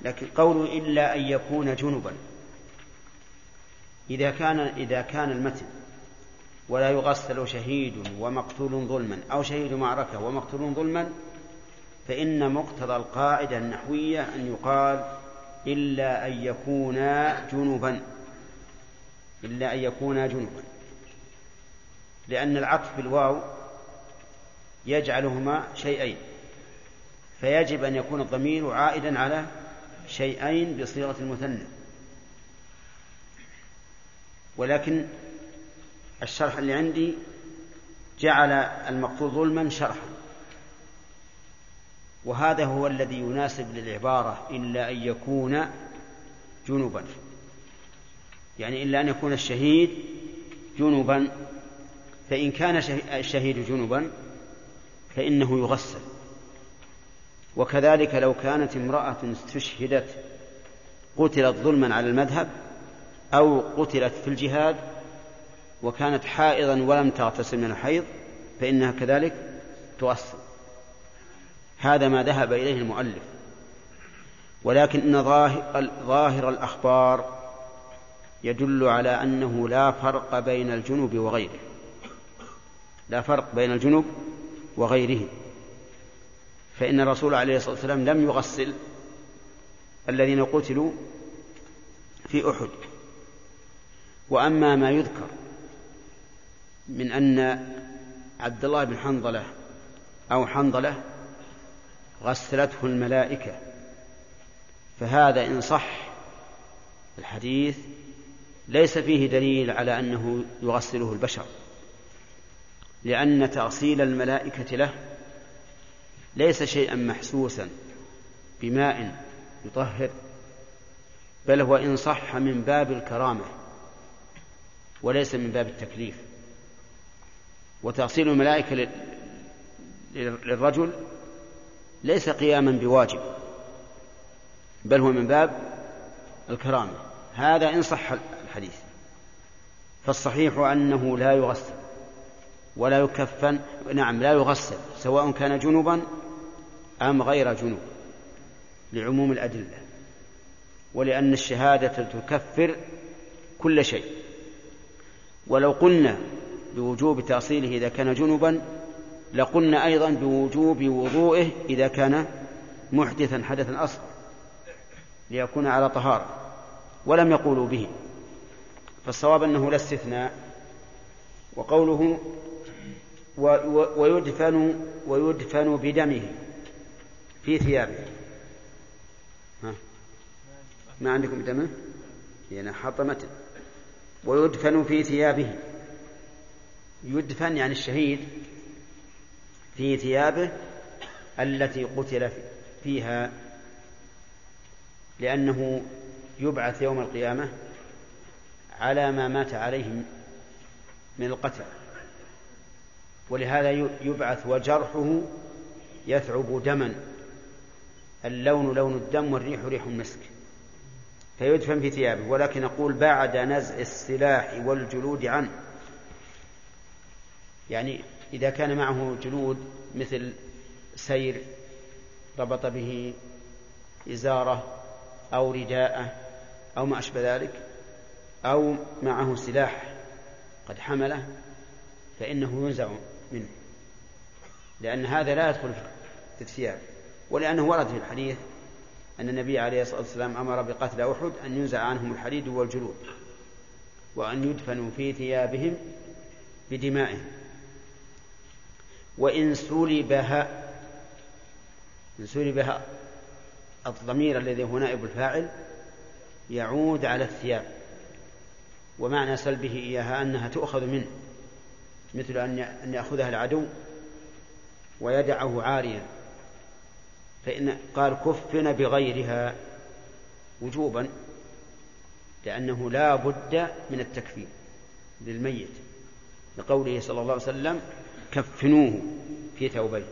لكن قوله إلا أن يكون جنبا. إذا كان إذا كان المتن ولا يغسل شهيد ومقتول ظلما أو شهيد معركة ومقتول ظلما فإن مقتضى القاعدة النحوية أن يقال إلا أن يكونا جنبا. إلا أن يكونا جنبا. لأن العطف بالواو يجعلهما شيئين. فيجب أن يكون الضمير عائدا على شيئين بصيغة المثنى. ولكن الشرح اللي عندي جعل المقتول ظلما شرحا. وهذا هو الذي يناسب للعبارة إلا أن يكون جنبا. يعني إلا أن يكون الشهيد جنبا. فإن كان الشهيد جنبا فإنه يغسل. وكذلك لو كانت امرأة استشهدت قتلت ظلما على المذهب أو قتلت في الجهاد وكانت حائضا ولم تغتسل من الحيض فإنها كذلك تغسل هذا ما ذهب إليه المؤلف. ولكن إن ظاهر الأخبار يدل على أنه لا فرق بين الجنوب وغيره. لا فرق بين الجنوب وغيره فإن الرسول عليه الصلاة والسلام لم يغسل الذين قتلوا في أحد. وأما ما يذكر من أن عبد الله بن حنظلة أو حنظلة غسلته الملائكة فهذا إن صح الحديث ليس فيه دليل على أنه يغسله البشر لأن تغسيل الملائكة له ليس شيئا محسوسا بماء يطهر بل هو إن صح من باب الكرامة وليس من باب التكليف. وتغسيل الملائكة للرجل ليس قياما بواجب بل هو من باب الكرامة. هذا إن صح الحديث. فالصحيح أنه لا يغسل ولا يكفن نعم لا يغسل سواء كان جنبا أم غير جنوب لعموم الأدلة ولأن الشهادة تكفر كل شيء. ولو قلنا بوجوب تأصيله إذا كان جنبا لقلنا أيضا بوجوب وضوئه إذا كان محدثا حدثا أصغر ليكون على طهارة. ولم يقولوا به. فالصواب أنه لا استثناء. وقوله ويدفن ويدفن بدمه. في ثيابه. ها؟ ما عندكم دمه يعني حطمة. ويدفن في ثيابه. يدفن يعني الشهيد في ثيابه التي قتل فيها. لأنه يبعث يوم القيامة على ما مات عليه من القتل. ولهذا يبعث وجرحه يثعب دما. اللون لون الدم والريح ريح المسك فيدفن في ثيابه ولكن نقول بعد نزع السلاح والجلود عنه. يعني إذا كان معه جلود مثل سير ربط به إزارة أو رداءة أو ما أشبه ذلك أو معه سلاح قد حمله فإنه ينزع منه. لأن هذا لا يدخل في الثياب. ولأنه ورد في الحديث أن النبي عليه الصلاة والسلام أمر بقتل أحد أن ينزع عنهم الحديد والجلود وأن يدفنوا في ثيابهم بدمائهم. وإن سلبها إن سلبها الضمير الذي هو نائب الفاعل يعود على الثياب. ومعنى سلبه إياها أنها تؤخذ منه مثل أن يأخذها العدو ويدعه عاريا. فإن قال كفن بغيرها وجوبا لأنه لا بد من التكفين للميت لقوله صلى الله عليه وسلم كفنوه في ثوبين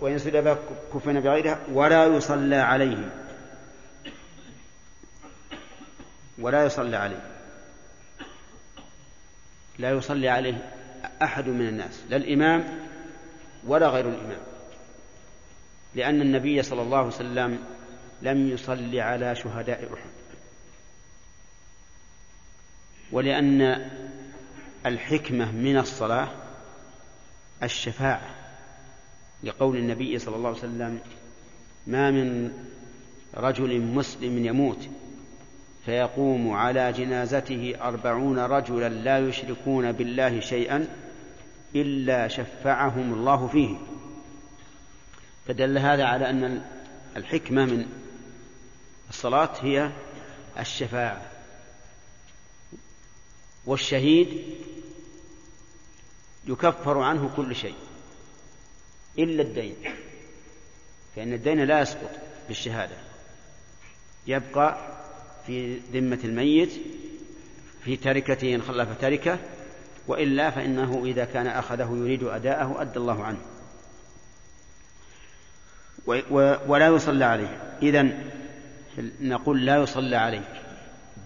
وإن سلب كفن بغيرها ولا يصلى عليه. ولا يصلى عليه. لا يصلي عليه أحد من الناس لا الإمام ولا غير الإمام. لأن النبي صلى الله عليه وسلم لم يصلي على شهداء أحد. ولأن الحكمة من الصلاة الشفاعة لقول النبي صلى الله عليه وسلم ما من رجل مسلم يموت فيقوم على جنازته أربعون رجلا لا يشركون بالله شيئا إلا شفعهم الله فيه. فدل هذا على أن الحكمة من الصلاة هي الشفاعة. والشهيد يكفر عنه كل شيء إلا الدين فإن الدين لا يسقط بالشهادة. يبقى في ذمة الميت في تركته إن خلف تركة وإلا فإنه إذا كان أخذه يريد أداءه أدى الله عنه. ولا يصلى عليه. إذا نقول لا يصلى عليه.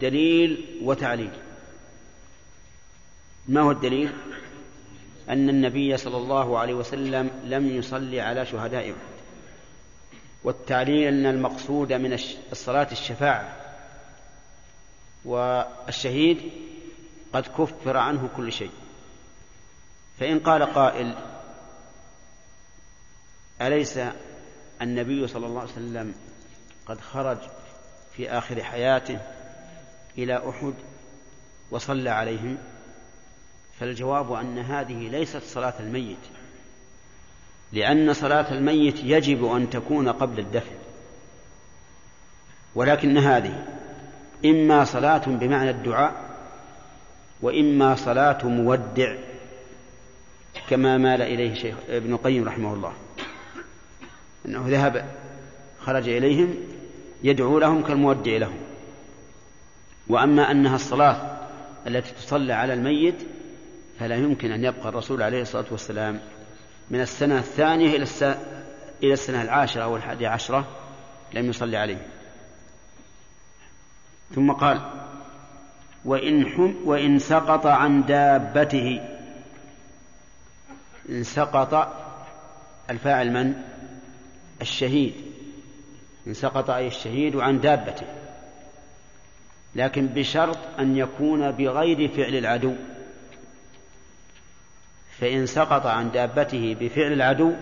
دليل وتعليل. ما هو الدليل؟ أن النبي صلى الله عليه وسلم لم يصلي على شهداء والتعليل أن المقصود من الصلاة الشفاعة. والشهيد قد كفر عنه كل شيء. فإن قال قائل أليس النبي صلى الله عليه وسلم قد خرج في آخر حياته إلى أحد وصلى عليهم فالجواب أن هذه ليست صلاة الميت لأن صلاة الميت يجب أن تكون قبل الدفن ولكن هذه إما صلاة بمعنى الدعاء وإما صلاة مودع كما مال إليه شيخ ابن القيم رحمه الله. أنه ذهب خرج إليهم يدعو لهم كالمودع لهم. وأما أنها الصلاة التي تصلى على الميت فلا يمكن أن يبقى الرسول عليه الصلاة والسلام من السنة الثانية إلى السنة, إلى السنة العاشرة أو الحادية عشرة لم يصلي عليه. ثم قال وإن, حم وإن سقط عن دابته. إن سقط الفاعل من؟ الشهيد إن سقط أي الشهيد عن دابته لكن بشرط أن يكون بغير فعل العدو. فإن سقط عن دابته بفعل العدو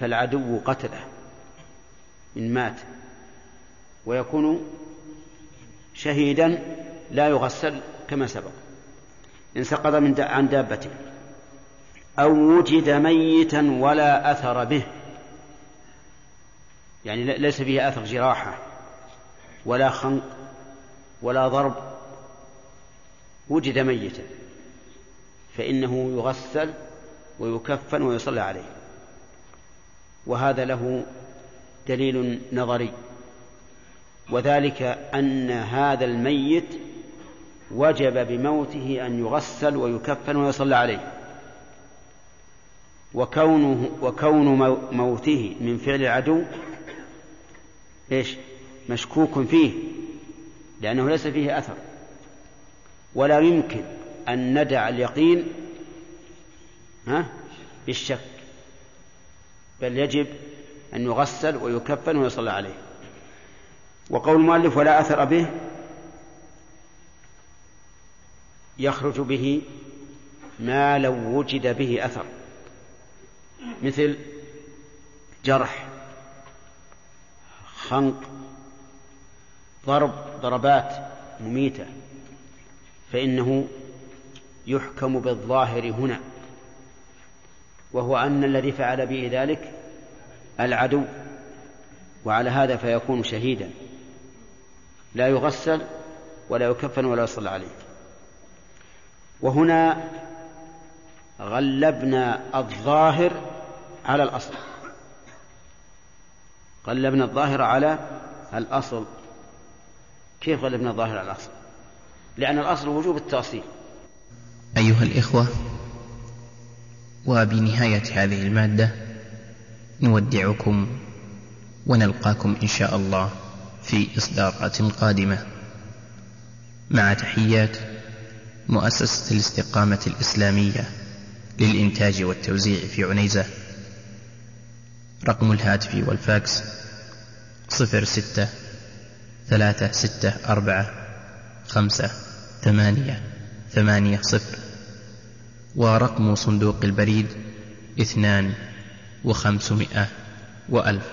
فالعدو قتله إن مات ويكون شهيدا لا يغسل كما سبق إن سقط من عن دابته أو وجد ميتا ولا أثر به. يعني ليس فيه أثر جراحة ولا خنق ولا ضرب. وجد ميتا فإنه يغسل ويكفن ويصلى عليه. وهذا له دليل نظري. وذلك أن هذا الميت وجب بموته أن يغسل ويكفن ويصلى عليه. وكونه وكون موته من فعل العدو إيش؟ مشكوك فيه لأنه ليس فيه أثر. ولا يمكن أن ندع اليقين ها؟ بالشك. بل يجب أن يغسل ويكفن ويصلى عليه. وقول المؤلف ولا أثر به يخرج به ما لو وجد به أثر. مثل جرح. خنق ضرب ضربات مميتة فإنه يحكم بالظاهر هنا وهو أن الذي فعل به ذلك العدو وعلى هذا فيكون شهيدا لا يغسل ولا يكفن ولا يصلى عليه. وهنا غلبنا الظاهر على الأصل. غلبنا الظاهر على الأصل. كيف غلبنا الظاهر على الأصل؟ لأن الأصل وجوب التأصيل. أيها الإخوة وبنهاية هذه المادة نودعكم ونلقاكم إن شاء الله في إصدارات قادمة. مع تحيات مؤسسة الاستقامة الإسلامية للإنتاج والتوزيع في عنيزة. رقم الهاتف والفاكس صفر ستة ثلاثة ستة أربعة خمسة ثمانية ثمانية صفر ورقم صندوق البريد اثنان وخمسمائة وألف